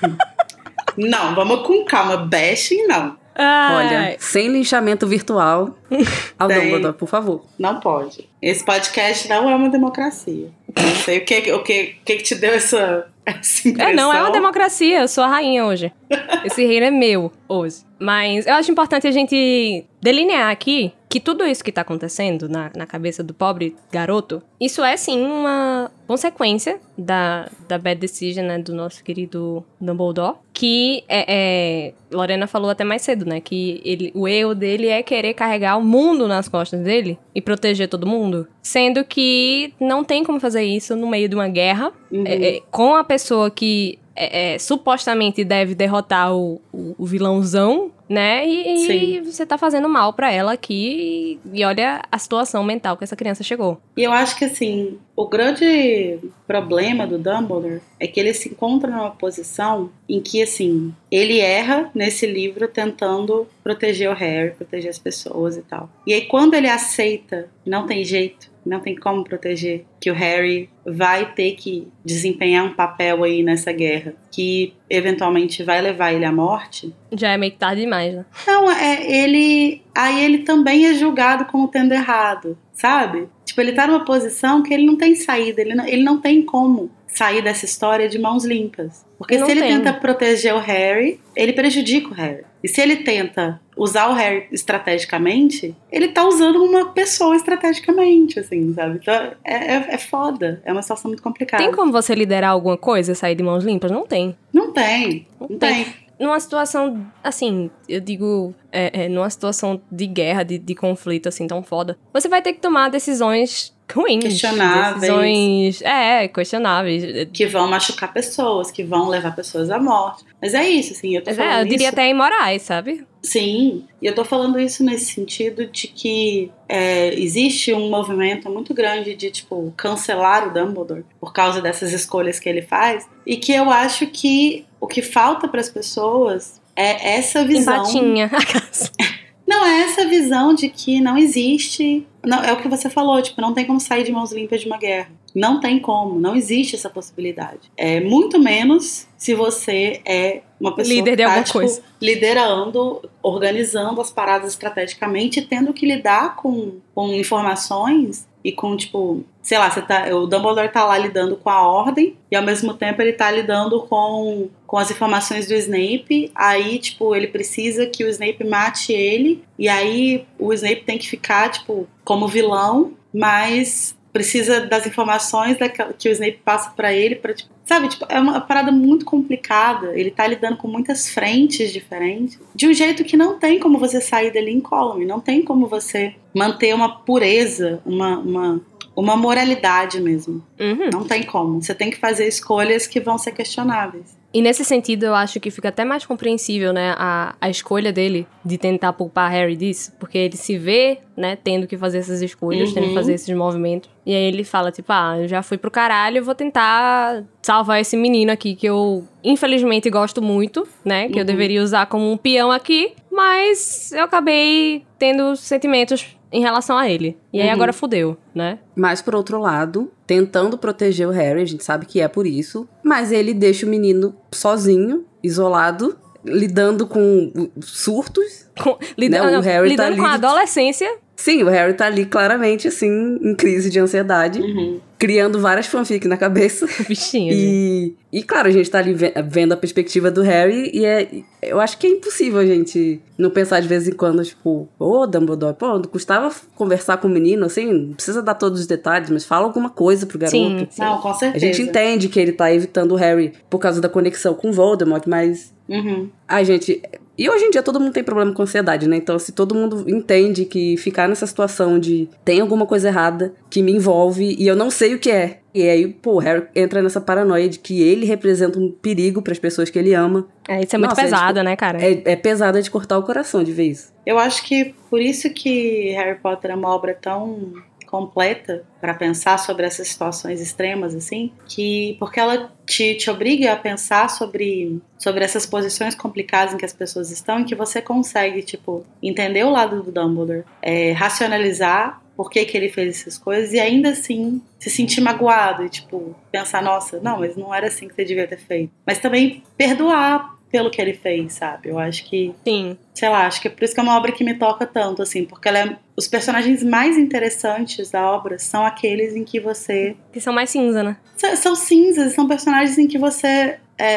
não, vamos com calma. Bashing, não. Ai. Olha, sem linchamento virtual ao Dumbledore, por favor. Não pode. Esse podcast não é uma democracia. Não sei o que, o que, o que te deu essa, essa impressão. É, não é uma democracia. Eu sou a rainha hoje. Esse reino é meu hoje. Mas eu acho importante a gente delinear aqui que tudo isso que tá acontecendo na, na cabeça do pobre garoto, isso é sim uma consequência da, da bad decision, né, do nosso querido Dumbledore. Que é, é, Lorena falou até mais cedo, né? Que ele, o erro dele é querer carregar o mundo nas costas dele e proteger todo mundo. Sendo que não tem como fazer isso no meio de uma guerra uhum. é, é, com a pessoa que é, é, supostamente deve derrotar o, o, o vilãozão, né? E, e, você tá fazendo mal para ela aqui. E olha a situação mental que essa criança chegou. E eu acho que assim, o grande problema do Dumbledore é que ele se encontra numa posição em que assim, ele erra nesse livro tentando proteger o Harry, proteger as pessoas e tal. E aí quando ele aceita, não tem jeito, não tem como proteger, que o Harry vai ter que desempenhar um papel aí nessa guerra que eventualmente vai levar ele à morte. Já é meio que tarde demais, né? Não, é ele. Aí ele também é julgado como tendo errado, sabe? Tipo, ele tá numa posição que ele não tem saída, ele não, ele não tem como sair dessa história de mãos limpas. Porque Não se ele tem. tenta proteger o Harry, ele prejudica o Harry. E se ele tenta usar o Harry estrategicamente, ele tá usando uma pessoa estrategicamente, assim, sabe? Então é, é, é foda. É uma situação muito complicada. Tem como você liderar alguma coisa e sair de mãos limpas? Não tem. Não tem. Não, Não tem. Numa situação, assim, eu digo, é, é, numa situação de guerra, de, de conflito, assim, tão foda, você vai ter que tomar decisões ruins. Questionáveis. Decisões, é, questionáveis. Que vão machucar pessoas, que vão levar pessoas à morte. Mas é isso, assim, eu tô Mas falando é, eu diria isso- até imorais, sabe? Sim, e eu tô falando isso nesse sentido de que é, existe um movimento muito grande de, tipo, cancelar o Dumbledore por causa dessas escolhas que ele faz, e que eu acho que o que falta para as pessoas é essa visão. Empatinha. Não, é essa visão de que não existe. Não, é o que você falou, tipo, não tem como sair de mãos limpas de uma guerra. Não tem como, não existe essa possibilidade. É muito menos se você é uma pessoa Líder de que tá, alguma tipo, coisa. liderando, organizando as paradas estrategicamente, tendo que lidar com, com informações e com, tipo, sei lá, você tá, o Dumbledore tá lá lidando com a ordem e ao mesmo tempo ele tá lidando com, com as informações do Snape. Aí, tipo, ele precisa que o Snape mate ele e aí o Snape tem que ficar, tipo, como vilão, mas precisa das informações que o Snape passa pra ele para tipo, sabe, tipo, é uma parada muito complicada. Ele tá lidando com muitas frentes diferentes, de um jeito que não tem como você sair dali incólume, não tem como você manter uma pureza, uma, uma, uma moralidade mesmo. Uhum. Não tem como. Você tem que fazer escolhas que vão ser questionáveis. E nesse sentido, eu acho que fica até mais compreensível, né, a, a escolha dele de tentar poupar Harry disso, porque ele se vê, né, tendo que fazer essas escolhas, Uhum. tendo que fazer esses movimentos. E aí ele fala, tipo, ah, eu já fui pro caralho, eu vou tentar salvar esse menino aqui que eu, infelizmente, gosto muito, né, que eu Uhum. deveria usar como um peão aqui, mas eu acabei tendo sentimentos em relação a ele. E aí Uhum. agora fudeu, né? Mas, por outro lado, tentando proteger o Harry, a gente sabe que é por isso, mas ele deixa o menino sozinho, isolado, lidando com surtos. Com- lidando Né, o Harry tá lidando com a ali- adolescência. Sim, o Harry tá ali claramente, assim, em crise de ansiedade, Uhum. criando várias fanfics na cabeça. Bichinho. E, e claro, a gente tá ali ve- vendo a perspectiva do Harry e é, eu acho que é impossível a gente não pensar de vez em quando, tipo, ô Dumbledore, pô, não custava conversar com o menino, assim, não precisa dar todos os detalhes, mas fala alguma coisa pro garoto. Sim, sim. Não, com A certeza. gente entende que ele tá evitando o Harry por causa da conexão com Voldemort, mas Uhum. a gente. E hoje em dia todo mundo tem problema com ansiedade, né? Então, se todo mundo entende que ficar nessa situação de tem alguma coisa errada que me envolve e eu não sei o que é. E aí, pô, o Harry entra nessa paranoia de que ele representa um perigo para as pessoas que ele ama. É, isso é muito Nossa, é, pesado, né, cara? É, é pesada de cortar o coração de vez. Eu acho que por isso que Harry Potter é uma obra tão completa para pensar sobre essas situações extremas assim, que porque ela te, te obriga a pensar sobre sobre essas posições complicadas em que as pessoas estão e que você consegue tipo entender o lado do Dumbledore, é, racionalizar por que, que ele fez essas coisas e ainda assim se sentir magoado e tipo pensar nossa não mas não era assim que você devia ter feito, mas também perdoar pelo que ele fez, sabe? Eu acho que Sim. sei lá, acho que é por isso que é uma obra que me toca tanto, assim, porque ela é, os personagens mais interessantes da obra são aqueles em que você. Que são mais cinza, né? São, são cinzas, são personagens em que você. É,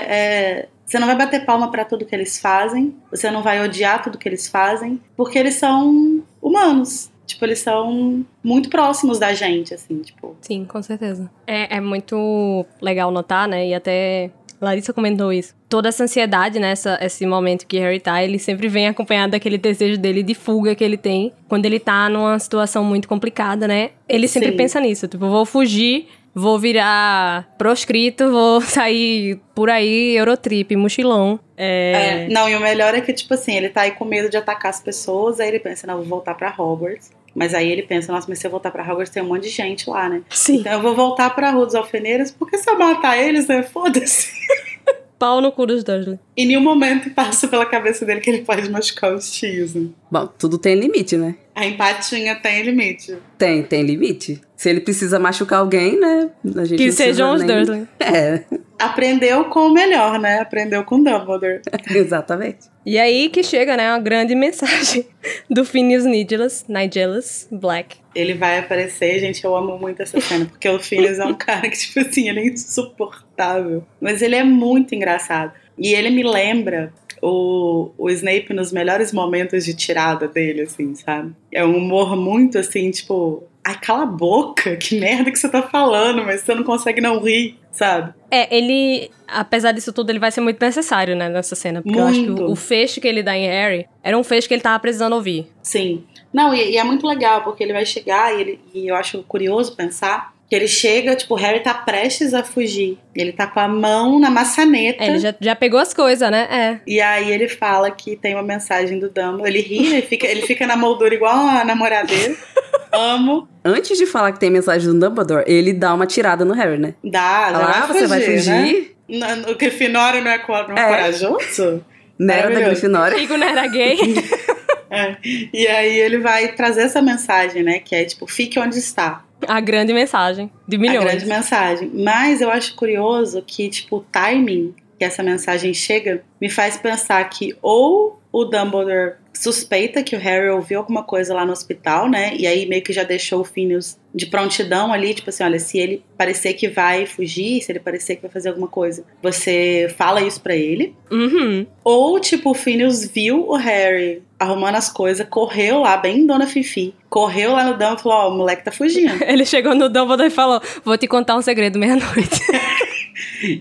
é, você não vai bater palma pra tudo que eles fazem, você não vai odiar tudo que eles fazem, porque eles são humanos. Tipo, eles são muito próximos da gente, assim, tipo. Sim, com certeza. É, é muito legal notar, né? E até Larissa comentou isso. Toda essa ansiedade, né? Essa, esse momento que Harry tá, ele sempre vem acompanhado daquele desejo dele de fuga que ele tem quando ele tá numa situação muito complicada, né? Ele sempre Sim. pensa nisso. Tipo, vou fugir, vou virar proscrito, vou sair por aí, Eurotrip, mochilão. É. É, não, e o melhor é que, tipo assim, ele tá aí com medo de atacar as pessoas, aí ele pensa, não, vou voltar pra Hogwarts. Mas aí ele pensa, nossa, mas se eu voltar pra Hogwarts tem um monte de gente lá, né? Sim. Então eu vou voltar pra Rua dos Alfeneiros, porque se eu matar eles, né? Foda-se. Pau no cu dos Dursley. Em nenhum momento passa pela cabeça dele que ele pode machucar os tios, né? Bom, tudo tem limite, né? A empatinha tem limite. Tem, tem limite. Se ele precisa machucar alguém, né? A gente Que sejam os nem- Dursley. É, Aprendeu com o melhor, né? Aprendeu com Dumbledore. exatamente. E aí que chega, né, uma grande mensagem do Phineas Nigelas, Nigelas Black. Ele vai aparecer, gente, eu amo muito essa cena, porque o Phineas é um cara que, tipo assim, ele é insuportável. Mas ele é muito engraçado. E ele me lembra o, o Snape nos melhores momentos de tirada dele, assim, sabe? É um humor muito assim, tipo, ai, cala a boca, que merda que você tá falando, mas você não consegue não rir, sabe? É, ele, apesar disso tudo, ele vai ser muito necessário, né, nessa cena. Porque eu acho que Muito. o, o fecho que ele dá em Harry era um fecho que ele tava precisando ouvir. Sim. Não, e, e é muito legal, porque ele vai chegar e, ele, e eu acho curioso pensar que ele chega, tipo, o Harry tá prestes a fugir. Ele tá com a mão na maçaneta. É, ele já, já pegou as coisas, né? É. E aí ele fala que tem uma mensagem do Dumbledore. Ele ri, ele fica, ele fica na moldura igual a namoradeira. Amo. Antes de falar que tem mensagem do Dumbledore, ele dá uma tirada no Harry, né? Dá, já Fala, ah, vai você vai fugir, né? O Grifinório não é, cor- não é É. corajoso? Nera da. Grifinória. Fico não era gay. É. E aí ele vai trazer essa mensagem, né? Que é tipo, fique onde está. A grande mensagem de A milhões. grande mensagem. Mas eu acho curioso que, tipo, o timing que essa mensagem chega me faz pensar que ou o Dumbledore suspeita que o Harry ouviu alguma coisa lá no hospital, né? E aí meio que já deixou o Phineas de prontidão ali, tipo assim, olha, se ele parecer que vai fugir, se ele parecer que vai fazer alguma coisa, você fala isso pra ele. Uhum. Ou, tipo, o Phineas viu o Harry arrumando as coisas, correu lá, bem Dona Fifi, correu lá no Dumbledore e falou, ó, o moleque tá fugindo. Ele chegou no Dumbledore e falou: Vou te contar um segredo meia-noite.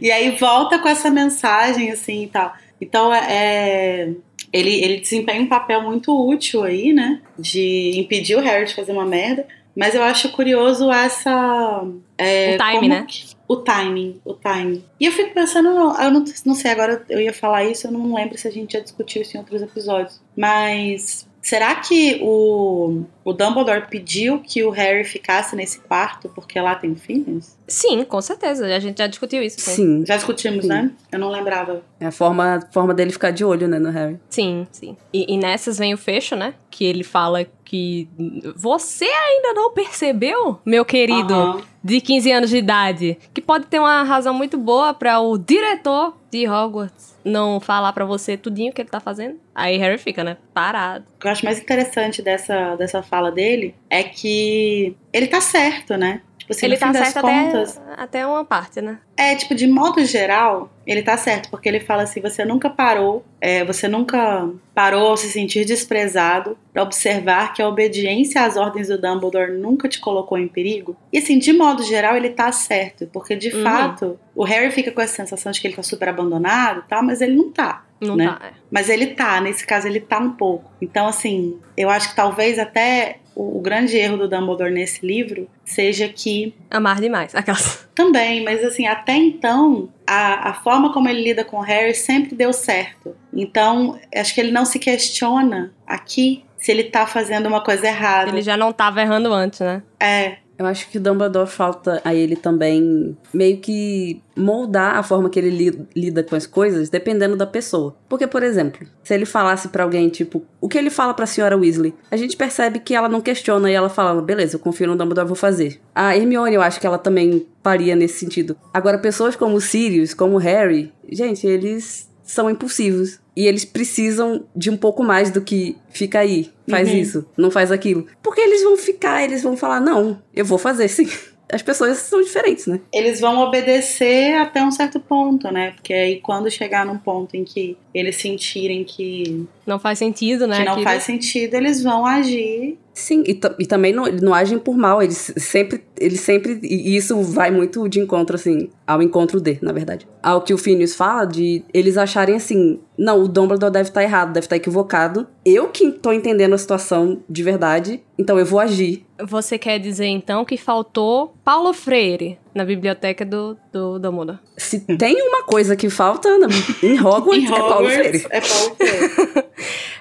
E aí volta com essa mensagem, assim, e tal. Então, é, é- ele, ele desempenha um papel muito útil aí, né? De impedir o Harry de fazer uma merda. Mas eu acho curioso essa... é, O como né? que- o timing, o timing. E eu fico pensando, eu não, não sei, agora eu ia falar isso, eu não lembro se a gente já discutiu isso em outros episódios. Mas será que o, o Dumbledore pediu que o Harry ficasse nesse quarto porque lá tem Phineas? Sim, com certeza. A gente já discutiu isso. Sim, Sim. Já discutimos, Sim. né? Eu não lembrava. É a forma, forma dele ficar de olho, né, no Harry. sim. sim. E, e nessas vem o fecho, né? Que ele fala que. Você ainda não percebeu, meu querido? Aham. De 15 anos de idade, que pode ter uma razão muito boa pra o diretor de Hogwarts não falar pra você tudinho que ele tá fazendo. Aí Harry fica, né, parado. O que eu acho mais interessante dessa, dessa fala dele é que ele tá certo, né? Tipo assim, ele no tá certo contas, até, até uma parte, né? É, tipo, de modo geral, ele tá certo, porque ele fala assim: você nunca parou, é, você nunca parou ao se sentir desprezado pra observar que a obediência às ordens do Dumbledore nunca te colocou em perigo. E assim, de modo geral, ele tá certo, porque de Uhum. fato o Harry fica com essa sensação de que ele tá super abandonado e tal, mas ele não tá. Não Né? tá. é. Mas ele tá, nesse caso ele tá um pouco. Então, assim, eu acho que talvez até o, o grande erro do Dumbledore nesse livro seja que Amar demais. Aquelas. também, mas assim, até então, a, a forma como ele lida com o Harry sempre deu certo. Então, acho que ele não se questiona aqui se ele tá fazendo uma coisa errada. Ele já não tava errando antes, né? É, Eu acho que o Dumbledore falta a ele também meio que moldar a forma que ele li- lida com as coisas dependendo da pessoa. Porque, por exemplo, se ele falasse pra alguém, tipo, o que ele fala pra senhora Weasley, a gente percebe que ela não questiona e ela fala, beleza, eu confio no Dumbledore, vou fazer. A Hermione, eu acho que ela também faria nesse sentido. Agora, pessoas como Sirius, como Harry, gente, eles são impulsivos. E eles precisam de um pouco mais do que fica aí, faz Uhum. isso, não faz aquilo. Porque eles vão ficar, eles vão falar, não, eu vou fazer sim. As pessoas são diferentes, né? eles vão obedecer até um certo ponto, né? Porque aí quando chegar num ponto em que eles sentirem que, Não faz sentido, né? que não aquilo. faz sentido, eles vão agir. Sim, e, e também não, eles não agem por mal, eles sempre, eles sempre, e isso vai muito de encontro, assim, ao encontro de, na verdade. Ao que o Phineas fala, de eles acharem assim, não, o Dumbledore deve estar errado, deve estar equivocado, eu que tô entendendo a situação de verdade, então eu vou agir. Você quer dizer, então, que faltou Paulo Freire na biblioteca do, do Dumbledore? Se tem uma coisa que falta na- em Hogwarts, Em é Paulo Hogwarts, Freire. É Paulo Freire.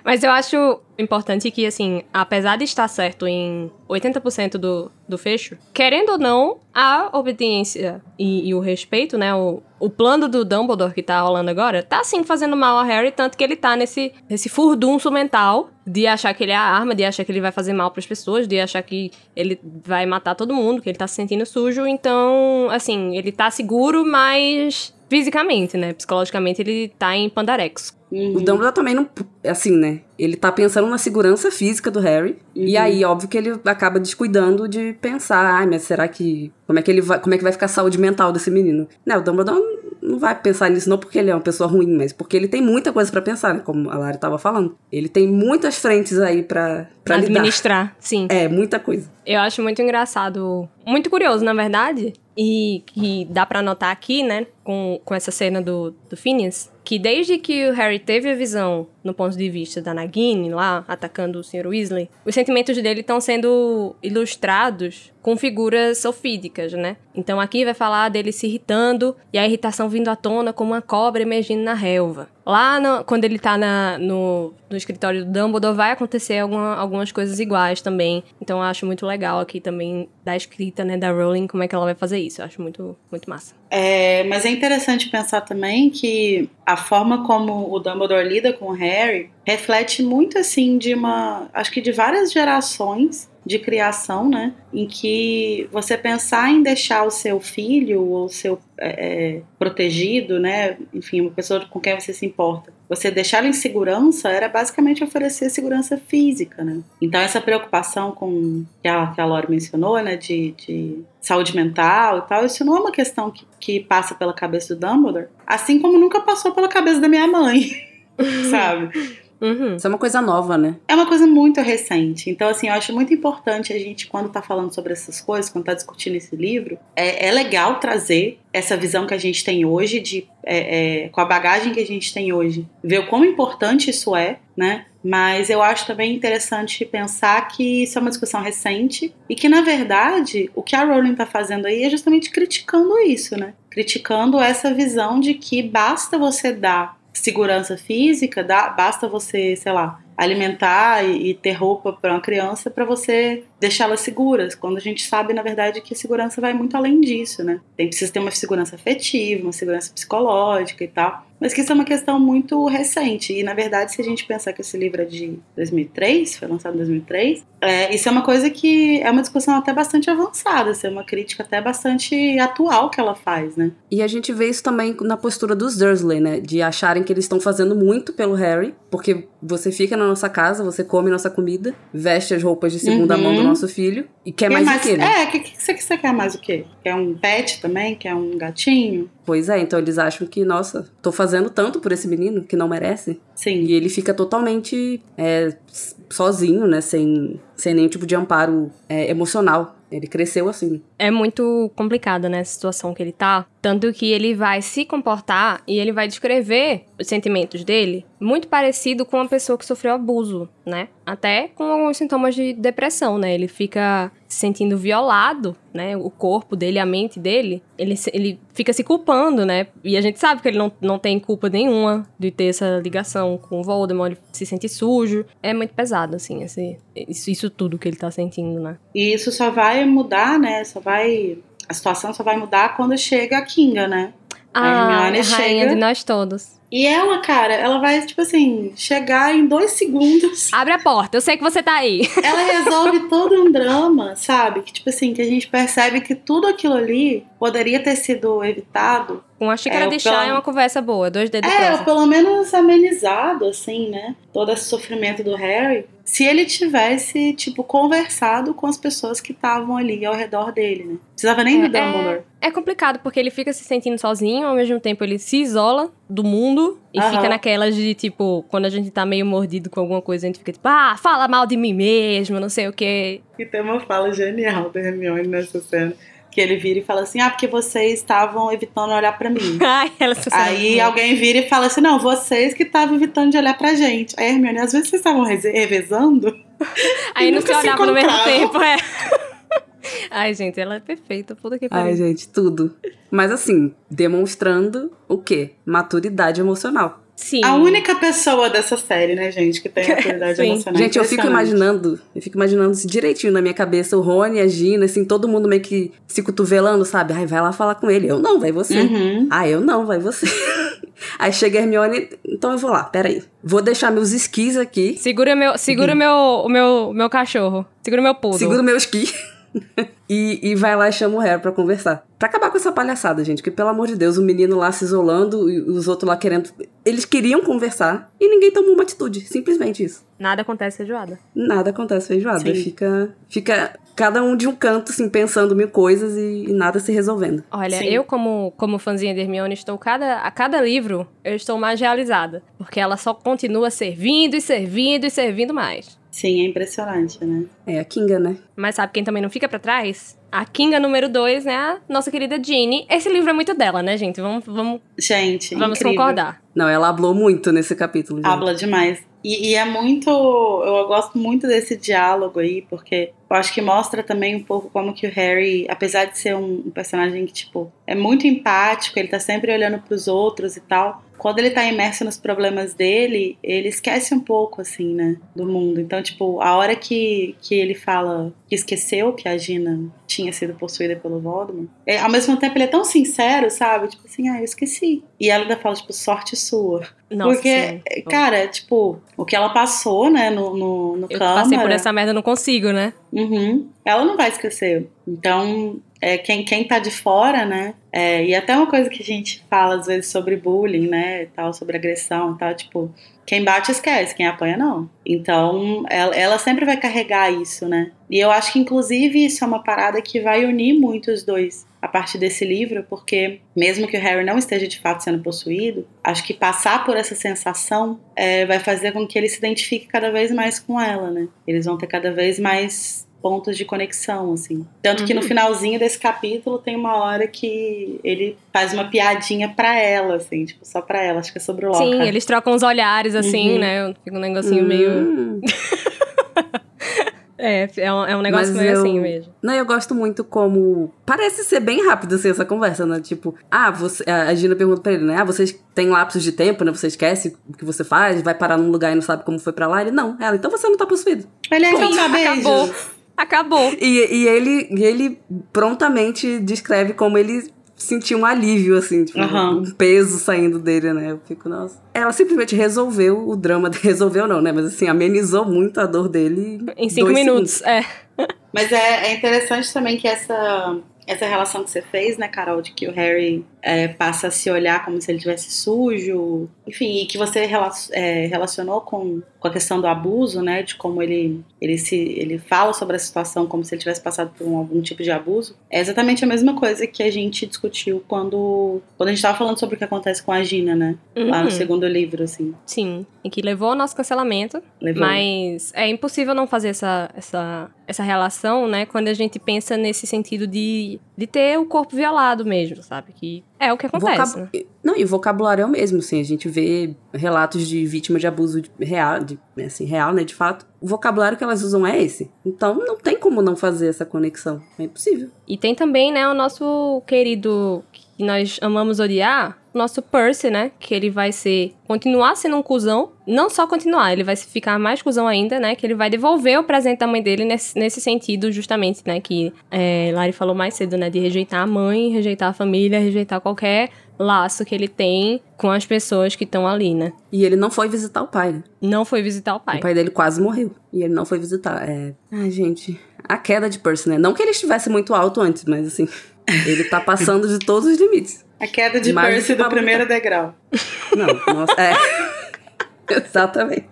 Mas eu acho importante que, assim, apesar de estar certo em 80% do, do fecho, querendo ou não, a obediência e, e, o respeito, né? O, o plano do Dumbledore que tá rolando agora, tá sim fazendo mal a Harry, tanto que ele tá nesse, nesse furdunço mental de achar que ele é a arma, de achar que ele vai fazer mal para as pessoas, de achar que ele vai matar todo mundo, que ele tá se sentindo sujo. Então, assim, ele tá seguro, mas fisicamente, né? Psicologicamente ele tá em Pandarex. Uhum. O Dumbledore também não. Assim, né? Ele tá pensando na segurança física do Harry. Uhum. E aí, óbvio que ele acaba descuidando de pensar, ai, mas será que. Como é que ele vai. Como é que vai ficar a saúde mental desse menino? Não, o Dumbledore não vai pensar nisso, não porque ele é uma pessoa ruim, mas porque ele tem muita coisa para pensar, né? Como a Lara tava falando. Ele tem muitas frentes aí pra, pra Administrar, lidar. sim. É, muita coisa. Eu acho muito engraçado. Muito curioso, na verdade. E que dá para notar aqui, né? Com, com essa cena do, do Phineas que desde que o Harry teve a visão no ponto de vista da Nagini lá, atacando o Sr. Weasley, os sentimentos dele estão sendo ilustrados com figuras sofídicas, né? Então aqui vai falar dele se irritando e a irritação vindo à tona como uma cobra emergindo na relva. Lá, no, quando ele tá na, no, no escritório do Dumbledore, vai acontecer alguma, algumas coisas iguais também. Então eu acho muito legal aqui também da escrita, né, da Rowling, como é que ela vai fazer isso. Eu acho muito, muito massa. É, mas é interessante pensar também que a forma como o Dumbledore lida com o Harry reflete muito assim de uma, acho que de várias gerações de criação, né? Em que você pensar em deixar o seu filho ou seu é, é, protegido, né? Enfim, uma pessoa com quem você se importa, você deixá-lo em segurança era basicamente oferecer segurança física, né? Então essa preocupação com que a, que a Laura mencionou, né? De, de saúde mental e tal, isso não é uma questão que, que passa pela cabeça do Dumbledore, assim como nunca passou pela cabeça da minha mãe, sabe? Uhum. Isso é uma coisa nova, né? É uma coisa muito recente. Então, assim, eu acho muito importante a gente, quando tá falando sobre essas coisas, quando tá discutindo esse livro, é, é legal trazer essa visão que a gente tem hoje, de, é, é, com a bagagem que a gente tem hoje, ver o quão importante isso é, né? Mas eu acho também interessante pensar que isso é uma discussão recente e que, na verdade, o que a Rowling tá fazendo aí é justamente criticando isso, né? Criticando essa visão de que basta você dar segurança física, dá, basta você, sei lá, alimentar e, e ter roupa para uma criança para você deixá-las seguras, quando a gente sabe, na verdade, que a segurança vai muito além disso, né? Tem precisa ter uma segurança afetiva, uma segurança psicológica e tal mas que isso é uma questão muito recente. E, na verdade, se a gente pensar que esse livro é de 2003, foi lançado em 2003, é, isso é uma coisa que é uma discussão até bastante avançada, assim, é uma crítica até bastante atual que ela faz, né? E a gente vê isso também na postura dos Dursley, né? De acharem que eles estão fazendo muito pelo Harry, porque você fica na nossa casa, você come nossa comida, veste as roupas de segunda uhum. mão do nosso filho e quer mais, mais o quê, né? É, o que, que, você, que você quer mais o quê? Quer um pet também? Quer um gatinho? Pois é, então eles acham que, nossa, tô fazendo tanto por esse menino que não merece. Sim. E ele fica totalmente é, sozinho, né? Sem, sem nenhum tipo de amparo é, emocional. Ele cresceu assim. É muito complicada, né, a situação que ele tá. Tanto que ele vai se comportar e ele vai descrever os sentimentos dele muito parecido com uma pessoa que sofreu abuso, né? Até com alguns sintomas de depressão, né? Ele fica se sentindo violado, né? O corpo dele, a mente dele, ele, ele fica se culpando, né? E a gente sabe que ele não, não tem culpa nenhuma de ter essa ligação com o Voldemort, ele se sente sujo. É muito pesado, assim, esse, isso, isso tudo que ele tá sentindo, né? E isso só vai mudar, né? Só vai. A situação só vai mudar quando chega a Kinga, né? Ah, a Hermione a rainha chega. de nós todos. E ela, cara, ela vai, tipo assim, chegar em dois segundos. Abre a porta, eu sei que você tá aí. Ela resolve todo um drama, sabe? Que, tipo assim, que a gente percebe que tudo aquilo ali poderia ter sido evitado. Com a xícara é, de chá pelo... é uma conversa boa, dois dedos É, ou pelo menos amenizado, assim, né? Todo esse sofrimento do Harry. Se ele tivesse, tipo, conversado com as pessoas que estavam ali ao redor dele, né? Precisava nem é, do Dumbledore. É, é complicado, porque ele fica se sentindo sozinho, ao mesmo tempo ele se isola do mundo e fica naquelas de, tipo, quando a gente tá meio mordido com alguma coisa, a gente fica tipo, ah, fala mal de mim mesmo, não sei o quê. E tem uma fala genial da Hermione nessa cena que ele vira e fala assim: Ah, porque vocês estavam evitando olhar para mim. Ai, ela Aí alguém vira e fala assim: Não, vocês que estavam evitando de olhar pra gente. Aí, Hermione, às vezes vocês estavam revezando. Aí não se olhavam no mesmo tempo, é. Ai, gente, ela é perfeita, puta que pariu. Ai, gente, tudo. Mas assim, demonstrando o quê? Maturidade emocional. Sim. A única pessoa dessa série, né, gente, que tem autoridade emocional. Gente, eu fico imaginando, eu fico imaginando isso direitinho na minha cabeça, o Rony, a Gina, assim, todo mundo meio que se cotovelando, sabe? Ai, vai lá falar com ele. Eu não, vai você. Uhum. Ah, eu não, vai você. Aí chega a Hermione, então eu vou lá, peraí. Vou deixar meus esquis aqui, Segura meu, segura meu, o meu, meu cachorro. Segura meu poodle. seguro meu esqui. E, e vai lá e chama o Harry pra conversar. Pra acabar com essa palhaçada, gente. Porque, pelo amor de Deus, o menino lá se isolando e os outros lá querendo. Eles queriam conversar e ninguém tomou uma atitude. Simplesmente isso. Nada acontece feijoada. Nada acontece feijoada. Sim. Fica, fica cada um de um canto, assim, pensando mil coisas e, e nada se resolvendo. Olha, Sim. eu como, como fãzinha de Hermione, estou cada, a cada livro, eu estou mais realizada. Porque ela só continua servindo e servindo e servindo mais. Sim, é impressionante, né? É a Kinga, né? Mas sabe quem também não fica pra trás? A Kinga número 2, né? A nossa querida Ginny. Esse livro é muito dela, né, gente? Vamos, vamos, Gente, vamos incrível. concordar. Não, ela hablou muito nesse capítulo. gente. Habla demais. E, e é muito. Eu gosto muito desse diálogo aí, porque eu acho que mostra também um pouco como que o Harry, apesar de ser um, um personagem que, tipo, é muito empático, ele tá sempre olhando pros outros e tal. Quando ele tá imerso nos problemas dele, ele esquece um pouco, assim, né, do mundo. Então, tipo, a hora que, que ele fala que esqueceu que a Gina tinha sido possuída pelo Voldemort, é, ao mesmo tempo ele é tão sincero, sabe? Tipo assim, ah, eu esqueci. E ela ainda fala, tipo, sorte sua. Nossa, Porque, sim. cara, tipo, o que ela passou, né, no, no, no eu Câmara... passei por essa merda, eu não consigo, né? Uhum. Ela não vai esquecer. Então, é, quem, quem tá de fora, né? é, e até uma coisa que a gente fala às vezes sobre bullying, né? Tal, sobre agressão tal, tipo, quem bate esquece, quem apanha não. Então, ela, ela sempre vai carregar isso, né? E eu acho que, inclusive, isso é uma parada que vai unir muito os dois a partir desse livro, porque mesmo que o Harry não esteja de fato sendo possuído, acho que passar por essa sensação é, vai fazer com que ele se identifique cada vez mais com ela, né? Eles vão ter cada vez mais pontos de conexão, assim. Tanto que no Uhum. finalzinho desse capítulo tem uma hora que ele faz uma piadinha pra ela, assim, tipo, só pra ela, acho que é sobre o Lockhart. Sim, eles trocam os olhares, assim, Uhum. né? Fica um negocinho meio... Hum. É, é um, é um negócio Mas meio eu- assim mesmo. Não, eu gosto muito como. Parece ser bem rápido assim, essa conversa, né? Tipo, ah, você. A Gina pergunta pra ele, né? Ah, vocês têm lapsos de tempo, né? Você esquece o que você faz, vai parar num lugar e não sabe como foi pra lá. Ele, não. Ela, então você não tá possuído. Ele é então tá, beijos. acabou. Acabou. E, e ele, e ele prontamente descreve como ele sentiu um alívio, assim, tipo, Aham. um peso saindo dele, né? Eu fico, nossa. Ela simplesmente resolveu o drama. Resolveu não, né? Mas assim, amenizou muito a dor dele. Em cinco minutos, é. Mas é, é interessante também que essa, essa relação que você fez, né, Carol, de que o Harry é, passa a se olhar como se ele tivesse sujo, enfim, e que você é, relacionou com, com a questão do abuso, né, de como ele, ele, se, ele fala sobre a situação como se ele tivesse passado por um- algum tipo de abuso, é exatamente a mesma coisa que a gente discutiu quando, quando a gente tava falando sobre o que acontece com a Gina, né, lá Uhum. no segundo livro, assim. Sim, e que levou ao nosso cancelamento. Levou. Mas é impossível não fazer essa, essa, essa relação, né? Quando a gente pensa nesse sentido de, de ter o corpo violado mesmo, sabe? Que é o que acontece. Vocab- né? Não, e o vocabulário é o mesmo, assim, a gente vê relatos de vítimas de abuso de- real, de, assim, real, né, de fato. O vocabulário que elas usam é esse. Então não tem como não fazer essa conexão. É impossível. E tem também, né, o nosso querido que nós amamos odiar, o nosso Percy, né? Que ele vai ser. continuar sendo um cuzão. Não só continuar, ele vai ficar mais cuzão ainda, né? Que ele vai devolver o presente da mãe dele nesse, nesse sentido, justamente, né? Que é, Lari falou mais cedo, né? De rejeitar a mãe, rejeitar a família, rejeitar qualquer laço que ele tem com as pessoas que estão ali, né? E ele não foi visitar o pai, né? Não foi visitar o pai. O pai dele quase morreu. E ele não foi visitar. É. Ai, gente. A queda de Percy, né? Não que ele estivesse muito alto antes, mas assim. Ele tá passando de todos os limites. A queda de Mais do Percy do primeiro degrau. Não, nossa. É. Exatamente.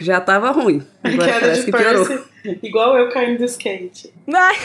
Já tava ruim. A Agora queda parece de que piorou. Percy, igual eu caindo do skate. Ai.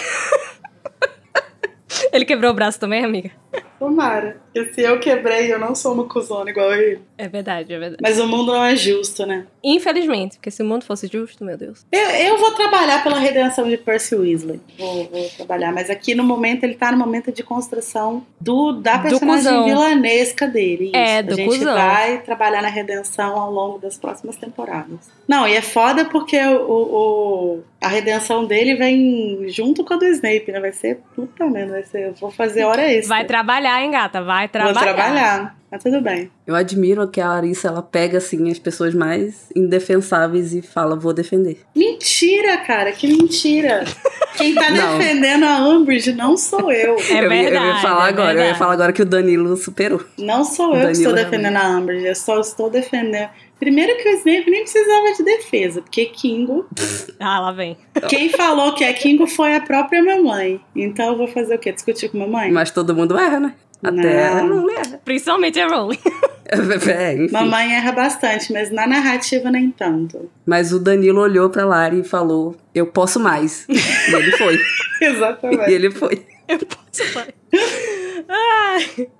ele quebrou o braço também, amiga? Tomara. Porque se eu quebrei, eu não sou uma cuzona igual ele. É verdade, é verdade. Mas o mundo não é justo, né? Infelizmente, porque se o mundo fosse justo, meu Deus. Eu, eu vou trabalhar pela redenção de Percy Weasley. Vou, vou trabalhar. Mas aqui no momento, ele tá no momento de construção do, da Do personagem cuzão. vilanesca dele. É, Isso. do A gente cuzão. vai trabalhar na redenção ao longo das próximas temporadas. Não, e é foda porque o, o, a redenção dele vem junto com a do Snape, né? Vai ser puta merda, vai ser. Eu vou fazer hora extra. Vai trabalhar, hein, gata? Vai trabalhar. Vou trabalhar. Mas tudo bem. Eu admiro que a Larissa ela pega assim as pessoas mais indefensáveis e fala, vou defender. Mentira, cara, que mentira. Quem tá Não. defendendo a Umbridge não sou eu. É eu, ia, eu ia verdade, falar é agora, eu ia verdade. falar agora que o Danilo superou. Não sou eu que estou defendendo a Umbridge, eu só estou defendendo. Primeiro que o Snape nem precisava de defesa, porque Kingo. Ah, lá vem. Quem falou que é Kingo foi a própria mamãe. Então eu vou fazer o quê? Discutir com a mamãe? Mas todo mundo erra, né? Até Não. não erra. Principalmente a Rowling. É, enfim. Mamãe erra bastante, mas na narrativa nem tanto. Mas o Danilo olhou pra Lari e falou: Eu posso mais. e ele foi. e Exatamente. ele foi. Eu posso falar.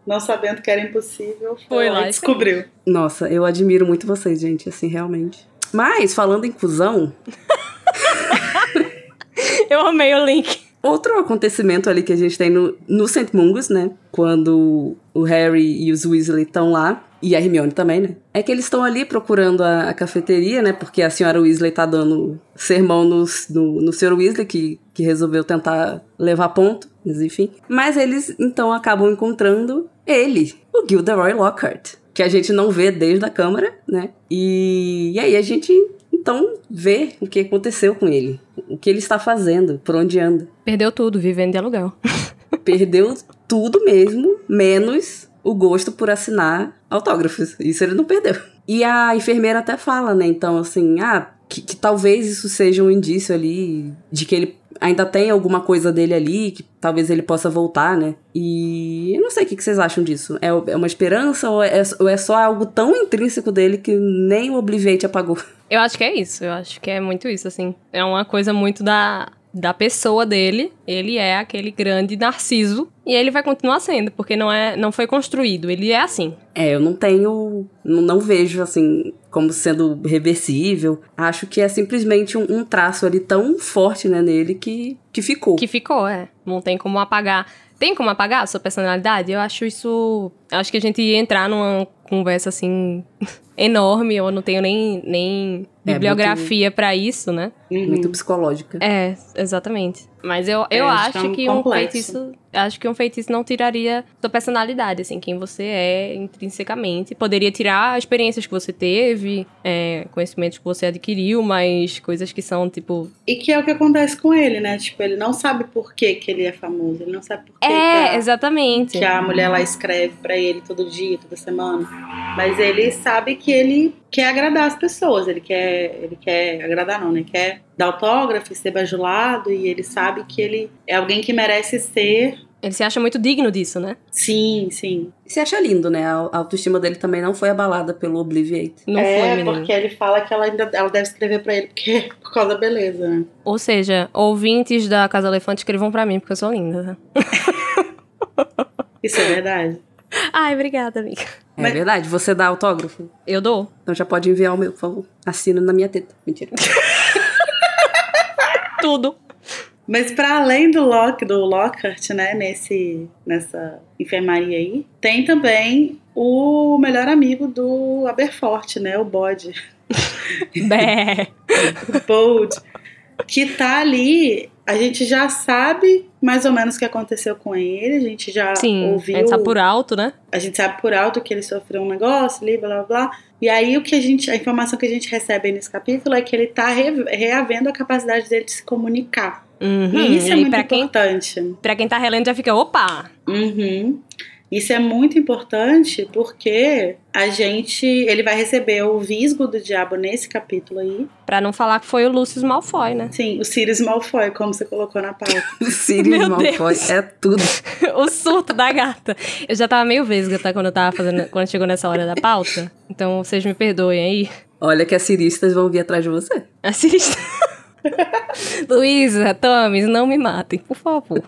Não sabendo que era impossível, foi, lá e e descobriu. Nossa, eu admiro muito vocês, gente, assim, realmente. Mas, falando em cuzão, Eu amei o link. outro acontecimento ali que a gente tem no, no St. Mungus, né? Quando o Harry e os Weasley estão lá, e a Hermione também, né? É que eles estão ali procurando a, a cafeteria, né? Porque a senhora Weasley tá dando sermão nos- no, no Sr. Weasley, que, que resolveu tentar levar ponto, mas enfim. Mas eles, então, acabam encontrando ele, o Gilderoy Lockhart, que a gente não vê desde a Câmara, né? E, e aí a gente, então, vê o que aconteceu com ele. O que ele está fazendo, por onde anda Perdeu tudo, vivendo de aluguel. perdeu tudo mesmo, menos o gosto por assinar autógrafos. Isso ele não perdeu. E a enfermeira até fala, né? Então, assim, ah, que, que talvez isso seja um indício ali de que ele ainda tem alguma coisa dele ali, que talvez ele possa voltar, né? E eu não sei o que, vocês acham disso. É, é uma esperança ou é, ou é só algo tão intrínseco dele que nem o Obliviate apagou? Eu acho que é isso, eu acho que é muito isso, assim. É uma coisa muito da, da pessoa dele. Ele é aquele grande narciso. E ele vai continuar sendo, porque não, é, não foi construído. Ele é assim. É, eu não tenho. Não, não vejo, assim, como sendo reversível. Acho que é simplesmente um, um traço ali tão forte, né, nele que, que ficou. Que ficou, é. Não tem como apagar. Tem como apagar a sua personalidade? Eu acho isso. Acho que a gente ia entrar numa conversa assim enorme. Eu não tenho nem, nem É, bibliografia pra isso, né? Uhum. Muito psicológica. É, exatamente. Mas eu, eu É, acho é um que um complexo. feitiço. Acho que um feitiço não tiraria sua personalidade, assim, quem você é intrinsecamente. Poderia tirar experiências que você teve, é, conhecimentos que você adquiriu, mas coisas que são, tipo. E que é o que acontece com ele, né? Tipo, ele não sabe por que, que ele é famoso. Ele não sabe por que, É, que, a, exatamente. que a mulher lá escreve pra ele todo dia, toda semana. Mas ele sabe que ele quer agradar as pessoas. Ele quer. Ele quer agradar, não, né? Quer dar autógrafo, ser bajulado. E ele sabe que ele é alguém que merece ser. Ele se acha muito digno disso, né? Sim, sim. E se acha lindo, né? A autoestima dele também não foi abalada pelo Obliviate. Não é, foi, menino. porque ele fala que ela ainda ela deve escrever pra ele porque, por causa da beleza, né? Ou seja, ouvintes da Casa Elefante escrevam pra mim, porque eu sou linda. né? Isso é verdade. Ai, obrigada, amiga. É Mas- verdade? Você dá autógrafo? Eu dou. Então já pode enviar o meu, por favor. Assina na minha teta. Mentira. Tudo. Mas para além do Lock, do Lockhart, né, nesse nessa enfermaria aí, tem também o melhor amigo do Aberforth, né, o Bode, Bé. Bold, que tá ali. A gente já sabe mais ou menos o que aconteceu com ele, a gente já Sim, ouviu, a gente sabe por alto, né? a gente sabe por alto que ele sofreu um negócio, ali, blá blá blá. E aí o que a gente, a informação que a gente recebe nesse capítulo é que ele tá re- reavendo a capacidade dele de se comunicar. Uhum. E isso é muito pra quem, importante. pra quem tá relendo já fica, opa! Uhum. Isso é muito importante porque a gente. Ele vai receber o visgo do diabo nesse capítulo aí. Pra não falar que foi o Lucius Malfoy, né? Sim, o Sirius Malfoy, como você colocou na pauta. Sirius Meu Malfoy Deus. é tudo. o surto da gata. Eu já tava meio vesga, tá? Quando eu tava fazendo. Quando chegou nessa hora da pauta. Então vocês me perdoem aí. Olha que as ciristas vão vir atrás de você. Assista. Luísa, Thomas, não me matem, por favor.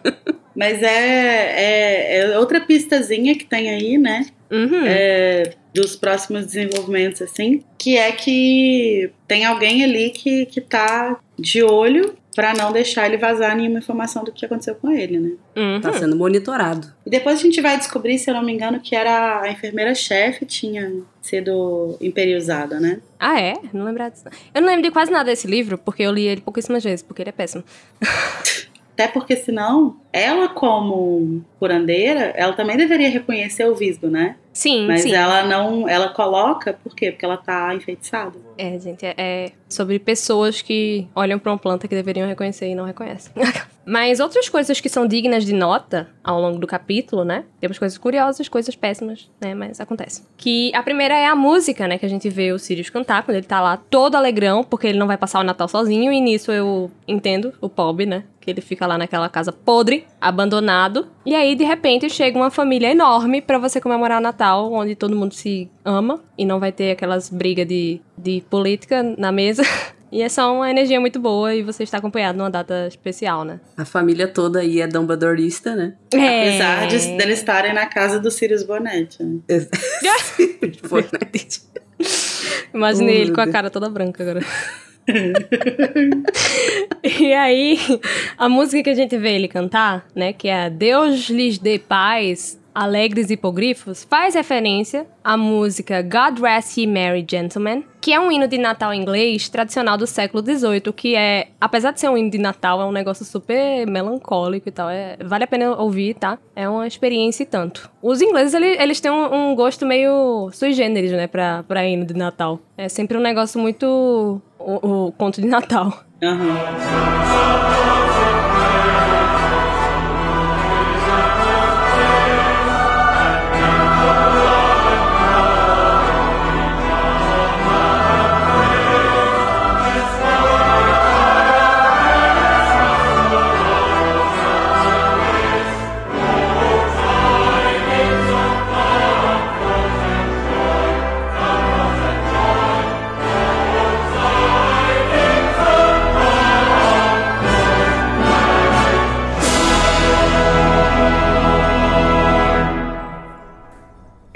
Mas é, é, é outra pistazinha que tem aí, né? Uhum. É, dos próximos desenvolvimentos, assim. Que é que tem alguém ali que, que tá de olho pra não deixar ele vazar nenhuma informação do que aconteceu com ele, né? Uhum. Tá sendo monitorado. E depois a gente vai descobrir, se eu não me engano, que era a enfermeira-chefe tinha sido imperiosada, né? Ah, é? Não lembro disso. Eu não lembro de quase nada desse livro, porque eu li ele pouquíssimas vezes, porque ele é péssimo. Até porque senão, ela como curandeira, ela também deveria reconhecer o visgo, né? Sim, Mas sim. ela não, ela coloca, por quê? Porque ela tá enfeitiçada. É, gente, é, é sobre pessoas que olham pra uma planta que deveriam reconhecer e não reconhecem. Mas outras coisas que são dignas de nota ao longo do capítulo, né? Temos coisas curiosas, coisas péssimas, né? Mas acontece. Que a primeira é a música, né? Que a gente vê o Sirius cantar quando ele tá lá todo alegrão, porque ele não vai passar o Natal sozinho. E nisso eu entendo o Pob, né? Que ele fica lá naquela casa podre, abandonado. E aí, de repente, chega uma família enorme pra você comemorar o Natal, onde todo mundo se ama e não vai ter aquelas brigas de, de política na mesa. E é só uma energia muito boa e você está acompanhado numa data especial, né? A família toda aí é Dumbledorista, né? É. Apesar de deles estarem na casa do Sirius Bonetti. Né? Foi, né? Imaginei Oh, ele com a cara toda branca agora. e aí, a música que a gente vê ele cantar, né, que é Deus lhes dê paz, alegres hipogrifos, faz referência à música God Rest Ye Merry Gentlemen, que é um hino de Natal inglês tradicional do século XVIII, que é, apesar de ser um hino de Natal, é um negócio super melancólico e tal, é, vale a pena ouvir, tá? É uma experiência e tanto. Os ingleses, ele- eles têm um, um gosto meio sui generis, né, pra, pra hino de Natal. É sempre um negócio muito... o, o conto de Natal. Aham.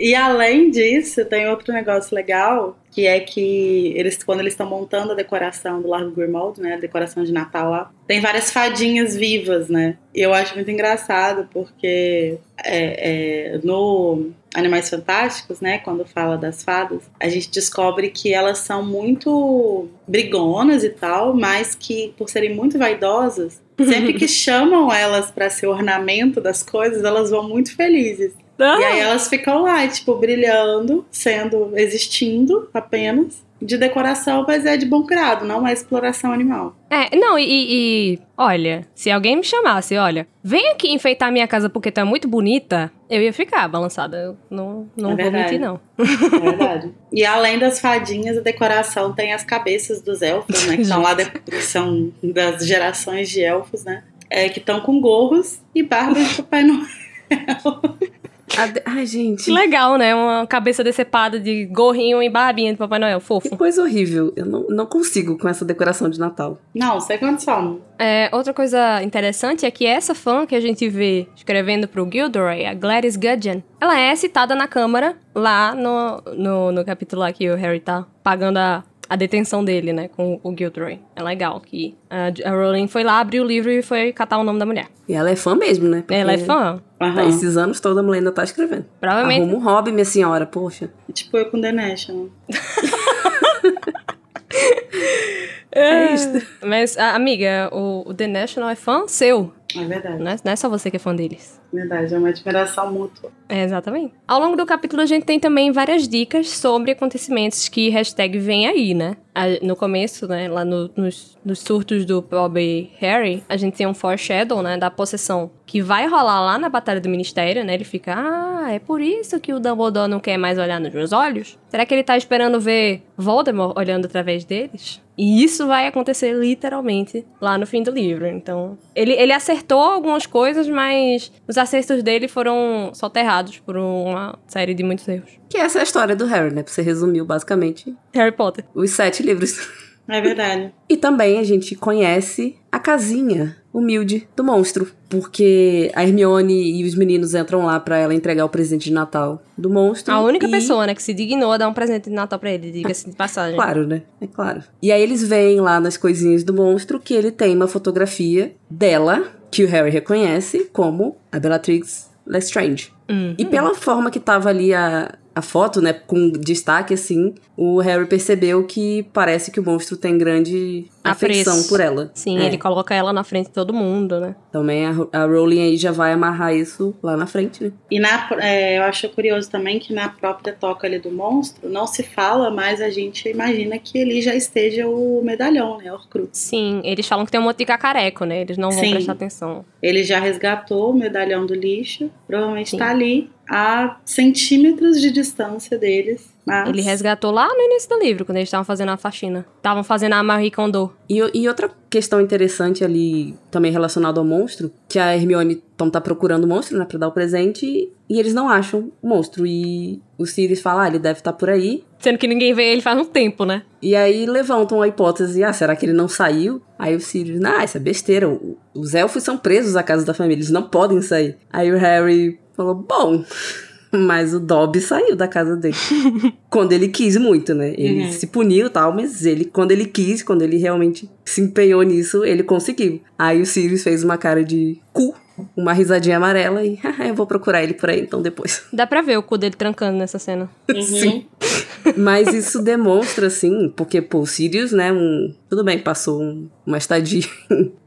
E além disso, tem outro negócio legal, que é que eles, quando eles estão montando a decoração do Largo Grimald, né, a decoração de Natal lá, tem várias fadinhas vivas, né? E eu acho muito engraçado, porque é, é, no Animais Fantásticos, né, quando fala das fadas, a gente descobre que elas são muito brigonas e tal, mas que por serem muito vaidosas, sempre que chamam elas para ser ornamento das coisas, elas vão muito felizes. E aí elas ficam lá, tipo, brilhando, sendo, existindo apenas, de decoração, mas é de bom grado, não é exploração animal. É, não, e, e- olha, se alguém me chamasse, olha, vem aqui enfeitar minha casa porque tá muito bonita, eu ia ficar balançada. Eu não, não É vou mentir, não. É verdade. e além das fadinhas, a decoração tem as cabeças dos elfos, né? Que estão lá, de- que são das gerações de elfos, né? É, que estão com gorros e barbas de Papai Noel. De- Ai, gente. Que legal, né? Uma cabeça decepada de gorrinho e barbinha de Papai Noel, Que fofo. coisa horrível. Eu não, não consigo com essa decoração de Natal. Não, sem condição. É, outra coisa interessante é que essa fã que a gente vê escrevendo pro Gilderoy, a Gladys Gudgeon, ela é citada na Câmara lá no, no, no capítulo lá que o Harry tá pagando a, a detenção dele, né, com o Gilderoy. É legal que a, a Rowling foi lá, abriu o livro e foi catar o nome da mulher. E ela é fã mesmo, né? Porque Ela é fã. Tá, esses anos toda a mulher ainda tá escrevendo. Provavelmente. Arruma um hobby, minha senhora, poxa. Tipo eu com The National. É isso. Mas, amiga, o, o The National é fã seu. É verdade. Não é, não é só você que é fã deles. Verdade, é uma admiração mútua. É, exatamente. Ao longo do capítulo, a gente tem também várias dicas sobre acontecimentos que hashtag vem aí, né? No começo, né, lá no- nos, nos surtos do Bob e Harry, a gente tem um foreshadow, né, da possessão que vai rolar lá na Batalha do Ministério, né? Ele fica, ah, é por isso que o Dumbledore não quer mais olhar nos meus olhos? Será que ele tá esperando ver Voldemort olhando através deles? E isso vai acontecer literalmente lá no fim do livro. Então, ele, ele acertou algumas coisas, mas os acertos dele foram soterrados por uma série de muitos erros. Que essa é a história do Harry, né? Você resumiu basicamente Harry Potter. os sete livros. É verdade. E também a gente conhece a casinha humilde do monstro. Porque a Hermione e os meninos entram lá para ela entregar o presente de Natal do monstro. A única e... pessoa, né, que se dignou a dar um presente de Natal pra ele, diga-se de passagem. Claro, né? É claro. E aí eles veem lá nas coisinhas do monstro que ele tem uma fotografia dela, que o Harry reconhece como a Bellatrix Lestrange. Uhum. E pela forma que tava ali a, a foto, né, com destaque assim, o Harry percebeu que parece que o monstro tem grande afeição Apreço. por ela. Sim, É. ele coloca ela na frente de todo mundo, né? Também a, a Rowling aí já vai amarrar isso lá na frente, né? E na, é, eu acho curioso também que na própria toca ali do monstro não se fala, mas a gente imagina que ali já esteja o medalhão, né? Horcrux. Sim, eles falam que tem um monte de cacareco, né? Eles não vão Sim. prestar atenção. Ele já resgatou o medalhão do lixo, provavelmente Sim. tá ali a centímetros de distância deles. Mas... Ele resgatou lá no início do livro, quando eles estavam fazendo a faxina. Estavam fazendo a Marie Kondo. E, e outra questão interessante ali, também relacionada ao monstro, que a Hermione então, tá procurando o monstro, né, pra dar o presente, e eles não acham o monstro. E o Sirius fala, ah, ele deve estar por aí. Sendo que ninguém vê ele faz um tempo, né? E aí levantam a hipótese, ah, será que ele não saiu? Aí o Sirius, ah, isso é besteira, os elfos são presos à casa da família, eles não podem sair. Aí o Harry falou, bom, mas o Dobby saiu da casa dele. quando ele quis muito, né? Ele Uhum. se puniu e tal, mas ele, quando ele quis, quando ele realmente se empenhou nisso, ele conseguiu. Aí o Sirius fez uma cara de cu, uma risadinha amarela e "Ah, eu vou procurar ele por aí então depois. Dá pra ver o cu dele trancando nessa cena. Uhum. Sim. Mas isso demonstra, assim, porque, pô, o Sirius, né, um... Tudo bem, passou um- uma estadia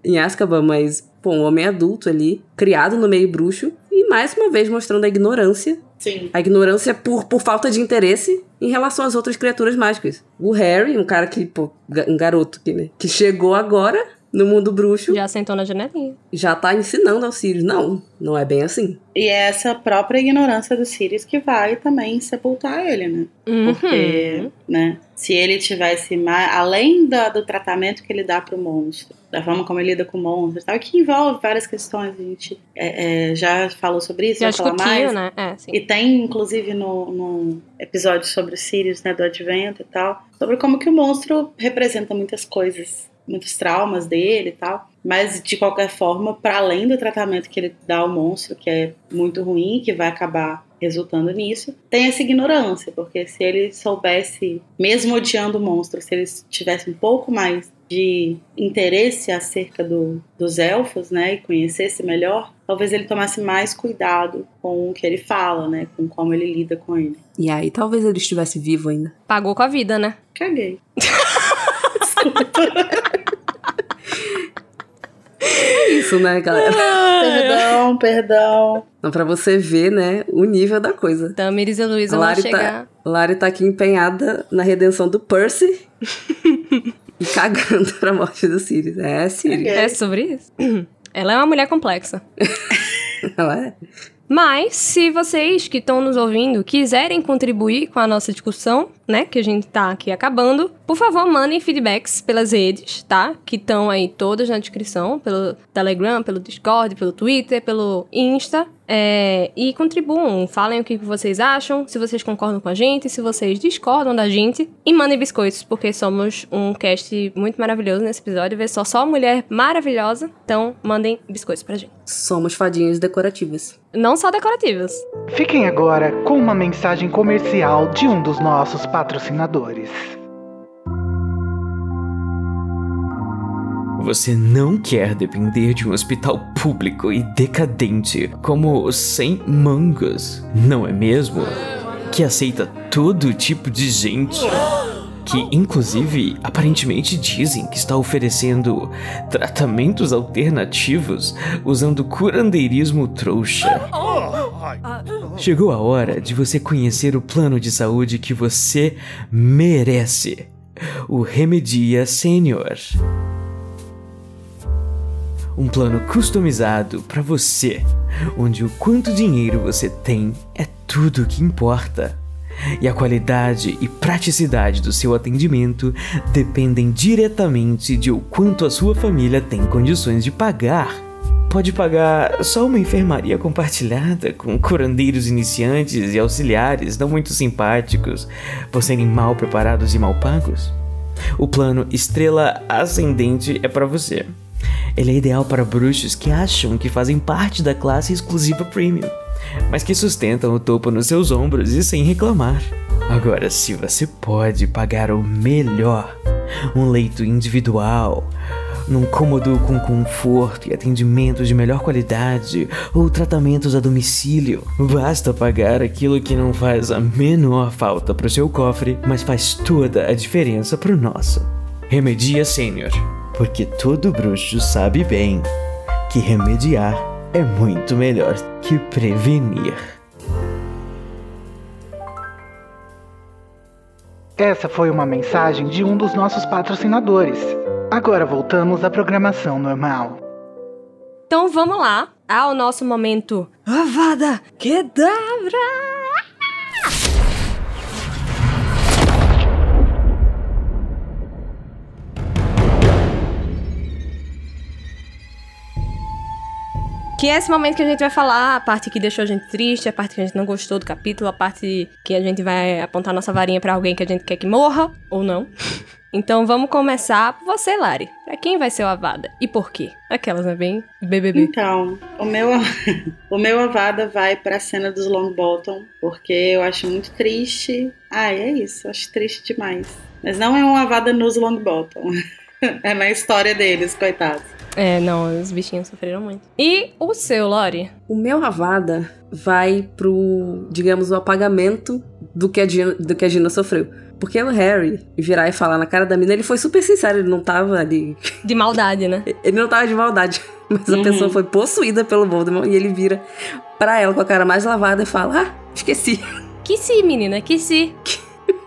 em Azkaban, mas, pô, um homem adulto ali, criado no meio bruxo, e mais uma vez mostrando a ignorância, Sim. a ignorância por, por falta de interesse em relação às outras criaturas mágicas. O Harry, um cara que, pô, um garoto que, né, que chegou agora no mundo bruxo, Já sentou na janelinha. já tá ensinando ao Sirius, não, não é bem assim. E é essa própria ignorância do Sirius que vai também sepultar ele, né? Porque, Uhum. né, se ele tivesse mais. Além da- do tratamento que ele dá pro monstro, da forma como ele lida com o monstro, e tal, que envolve várias questões, a gente é, é, já falou sobre isso, Já vai falar mais. né? É, sim. E tem, inclusive, no, no episódio sobre os Sirius, né, do Advento e tal, sobre como que o monstro representa muitas coisas, muitos traumas dele e tal. Mas, de qualquer forma, para além do tratamento que ele dá ao monstro, que é muito ruim, que vai acabar resultando nisso, tem essa ignorância, porque se ele soubesse, mesmo odiando o monstro, se ele tivesse um pouco mais de interesse acerca do, dos elfos, né, e conhecesse melhor, talvez ele tomasse mais cuidado com o que ele fala, né, com como ele lida com ele. E aí talvez ele estivesse vivo ainda. Pagou com a vida, né? Caguei. É isso, né, galera? perdão, perdão. Então, pra você ver, né, o nível da coisa. Tamiris e Luísa A vão Lari chegar. tá, Lari tá aqui empenhada na redenção do Percy e cagando pra morte do Sirius. É, Sirius. É sobre isso. Ela é uma mulher complexa. Ela é. Mas, se vocês que estão nos ouvindo quiserem contribuir com a nossa discussão, né, que a gente tá aqui acabando, por favor, mandem feedbacks pelas redes, tá? Que estão aí todas na descrição, pelo Telegram, pelo Discord, pelo Twitter, pelo Insta. É, e contribuam, falem o que vocês acham, se vocês concordam com a gente, se vocês discordam da gente. E mandem biscoitos, porque somos um cast muito maravilhoso nesse episódio. Vê só, só mulher maravilhosa. Então, mandem biscoitos pra gente. Somos fadinhas decorativas. Não só decorativas. Fiquem agora com uma mensagem comercial de um dos nossos patrocinadores. Você não quer depender de um hospital público e decadente como o Sem Mangas, não é mesmo? Que aceita todo tipo de gente. Que, inclusive, aparentemente dizem que está oferecendo tratamentos alternativos usando curandeirismo trouxa. Chegou a hora de você conhecer o plano de saúde que você merece. O Remedia Senior. Um plano customizado para você, onde o quanto dinheiro você tem é tudo que importa. E a qualidade e praticidade do seu atendimento dependem diretamente de o quanto a sua família tem condições de pagar. Pode pagar só uma enfermaria compartilhada com curandeiros iniciantes e auxiliares não muito simpáticos por serem mal preparados e mal pagos? O plano Estrela Ascendente é para você. Ele é ideal para bruxos que acham que fazem parte da classe exclusiva Premium, mas que sustentam o topo nos seus ombros e sem reclamar. Agora, se você pode pagar o melhor, um leito individual, num cômodo com conforto e atendimento de melhor qualidade ou tratamentos a domicílio. Basta pagar aquilo que não faz a menor falta para o seu cofre, mas faz toda a diferença para o nosso. Remedia Sênior, porque todo bruxo sabe bem que remediar é muito melhor que prevenir. Essa foi uma mensagem de um dos nossos patrocinadores. Agora voltamos à programação normal. Então vamos lá ao nosso momento Avada Kedavra! Que é esse momento que a gente vai falar a parte que deixou a gente triste, a parte que a gente não gostou do capítulo, a parte que a gente vai apontar nossa varinha pra alguém que a gente quer que morra, ou não. Então vamos começar por você, Lari. Pra quem vai ser o Avada? E por quê? Aquelas, né? Bem BBB. Então, o meu, o meu Avada vai pra cena dos Longbottom, porque eu acho muito triste. Ah, é isso, acho triste demais. Mas não é um Avada nos Longbottom. É na história deles, coitados. É, não, os bichinhos sofreram muito. E o seu, Lori? O meu Ravada vai pro, digamos, o apagamento do que a Gina, do que a Gina sofreu. Porque o Harry virar e falar na cara da mina, ele foi super sincero, ele não tava ali. De maldade, né? Ele não tava de maldade. Mas a Uhum. pessoa foi possuída pelo Voldemort e ele vira pra ela com a cara mais lavada e fala: Ah, esqueci. Que se, menina, que se. Que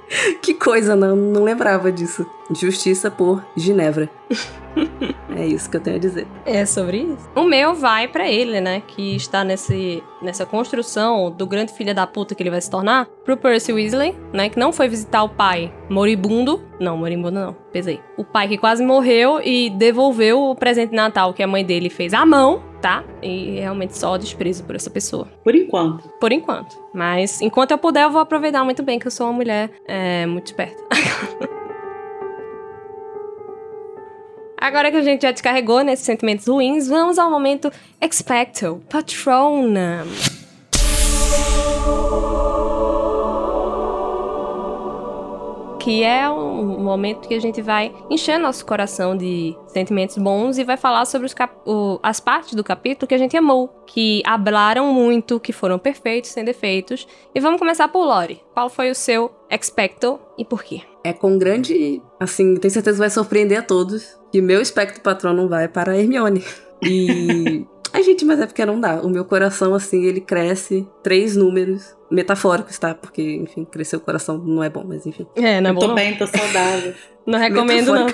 coisa, não, não lembrava disso. Justiça por Ginevra. é isso que eu tenho a dizer. É sobre isso. O meu vai pra ele, né? Que está nesse, nessa construção do grande filho da puta que ele vai se tornar. Pro Percy Weasley, né? Que não foi visitar o pai moribundo. Não, moribundo não. Pesei. O pai que quase morreu e devolveu o presente de Natal que a mãe dele fez à mão, tá? E realmente só desprezo por essa pessoa. Por enquanto. Por enquanto. Mas enquanto eu puder, eu vou aproveitar muito bem que eu sou uma mulher é, muito esperta. Agora que a gente já descarregou nesses sentimentos ruins, vamos ao momento Expecto Patronum. Que é um momento que a gente vai encher nosso coração de sentimentos bons e vai falar sobre os cap- o- as partes do capítulo que a gente amou, que hablaram muito, que foram perfeitos, sem defeitos. E vamos começar por Lori. Qual foi o seu Expecto e por quê? É com grande. Assim, tenho certeza que vai surpreender a todos que meu espectro patrão não vai para a Hermione. E. Ai, gente, mas é porque não dá. O meu coração, assim, ele cresce três números metafóricos, tá? Porque, enfim, crescer o coração não é bom, mas enfim. É, não é eu bom. tô não. bem, tô saudável. Não recomendo, não.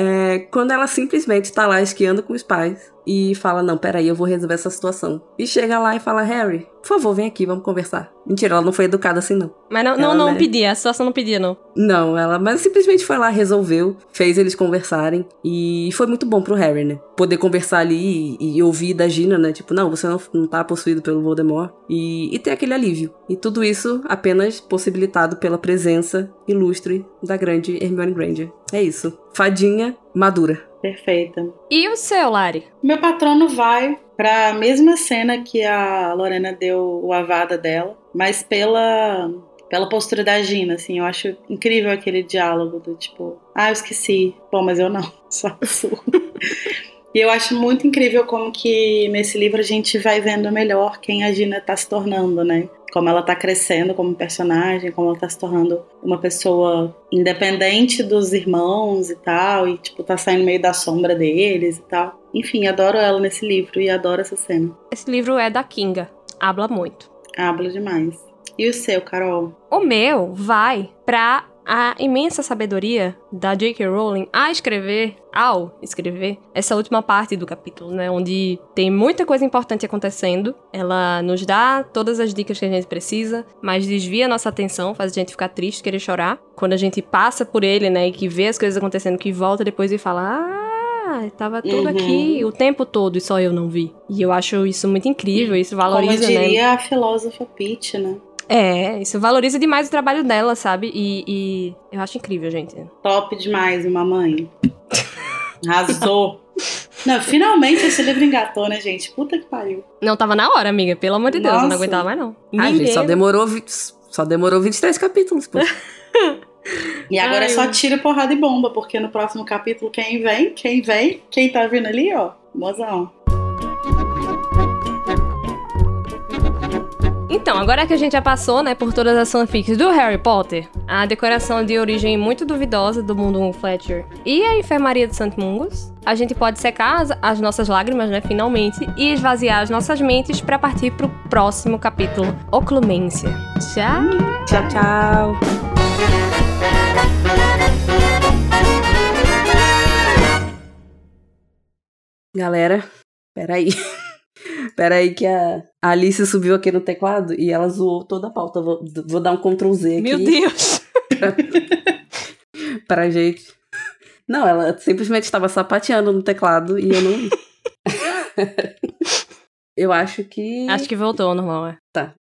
É, quando ela simplesmente tá lá esquiando com os pais e fala: Não, peraí, eu vou resolver essa situação. E chega lá e fala: Harry, por favor, vem aqui, vamos conversar. Mentira, ela não foi educada assim, não. Mas não, não, Ela, não né? pedia, a situação não pedia, não. Não, ela mas simplesmente foi lá, resolveu, fez eles conversarem e foi muito bom pro Harry, né? Poder conversar ali e, e ouvir da Gina, né? Tipo, não, você não, não tá possuído pelo Voldemort e, e ter aquele alívio. E tudo isso apenas possibilitado pela presença ilustre da grande Hermione Granger. É isso. Fadinha madura. Perfeita. E o seu, Lari? Meu patrono vai pra mesma cena que a Lorena deu o avada dela, mas pela pela postura da Gina, assim, eu acho incrível aquele diálogo do tipo, ah, eu esqueci, bom, mas eu não, só sou. E eu acho muito incrível como que nesse livro a gente vai vendo melhor quem a Gina tá se tornando, né? Como ela tá crescendo como personagem, como ela tá se tornando uma pessoa independente dos irmãos e tal, e tipo, tá saindo meio da sombra deles e tal. Enfim, adoro ela nesse livro e adoro essa cena. Esse livro é da Kinga. Habla muito. Habla demais. E o seu, Carol? O meu vai pra a imensa sabedoria da J.K. Rowling a escrever, ao escrever, essa última parte do capítulo, né? Onde tem muita coisa importante acontecendo. Ela nos dá todas as dicas que a gente precisa, mas desvia a nossa atenção, faz a gente ficar triste, querer chorar. Quando a gente passa por ele, né? E que vê as coisas acontecendo, que volta depois e fala. Ah, tava tudo Uhum. aqui o tempo todo e só eu não vi. E eu acho isso muito incrível, isso Como valoriza, né? diria a filósofa Pitt, né? É, isso valoriza demais o trabalho dela, sabe? E, e eu acho incrível, gente. Top demais, uma mãe. Arrasou. Não, finalmente esse livro engatou, né, gente? Puta que pariu. Não tava na hora, amiga. Pelo amor de Deus, eu não Nossa. aguentava mais, não. Ai, Ninguém- gente, só demorou, só demorou 23 capítulos, pô. E agora Ai, é só tiro, porrada e bomba, porque no próximo capítulo quem vem? Quem vem? Quem tá vindo ali, ó? Mozão. Então, agora que a gente já passou, né, por todas as fanfics do Harry Potter, a decoração de origem muito duvidosa do mundo Fletcher e a enfermaria de St. Mungus, a gente pode secar as, as nossas lágrimas, né, finalmente, e esvaziar as nossas mentes pra partir pro próximo capítulo, Oclumência. Tchau! Tchau, tchau. Galera, peraí. Peraí que a Alice subiu aqui no teclado e ela zoou toda a pauta. Vou, vou dar um Ctrl Z aqui Meu Deus! pra gente. Não, ela simplesmente estava sapateando no teclado e eu não. eu acho que. Acho que voltou ao normal, é. Tá.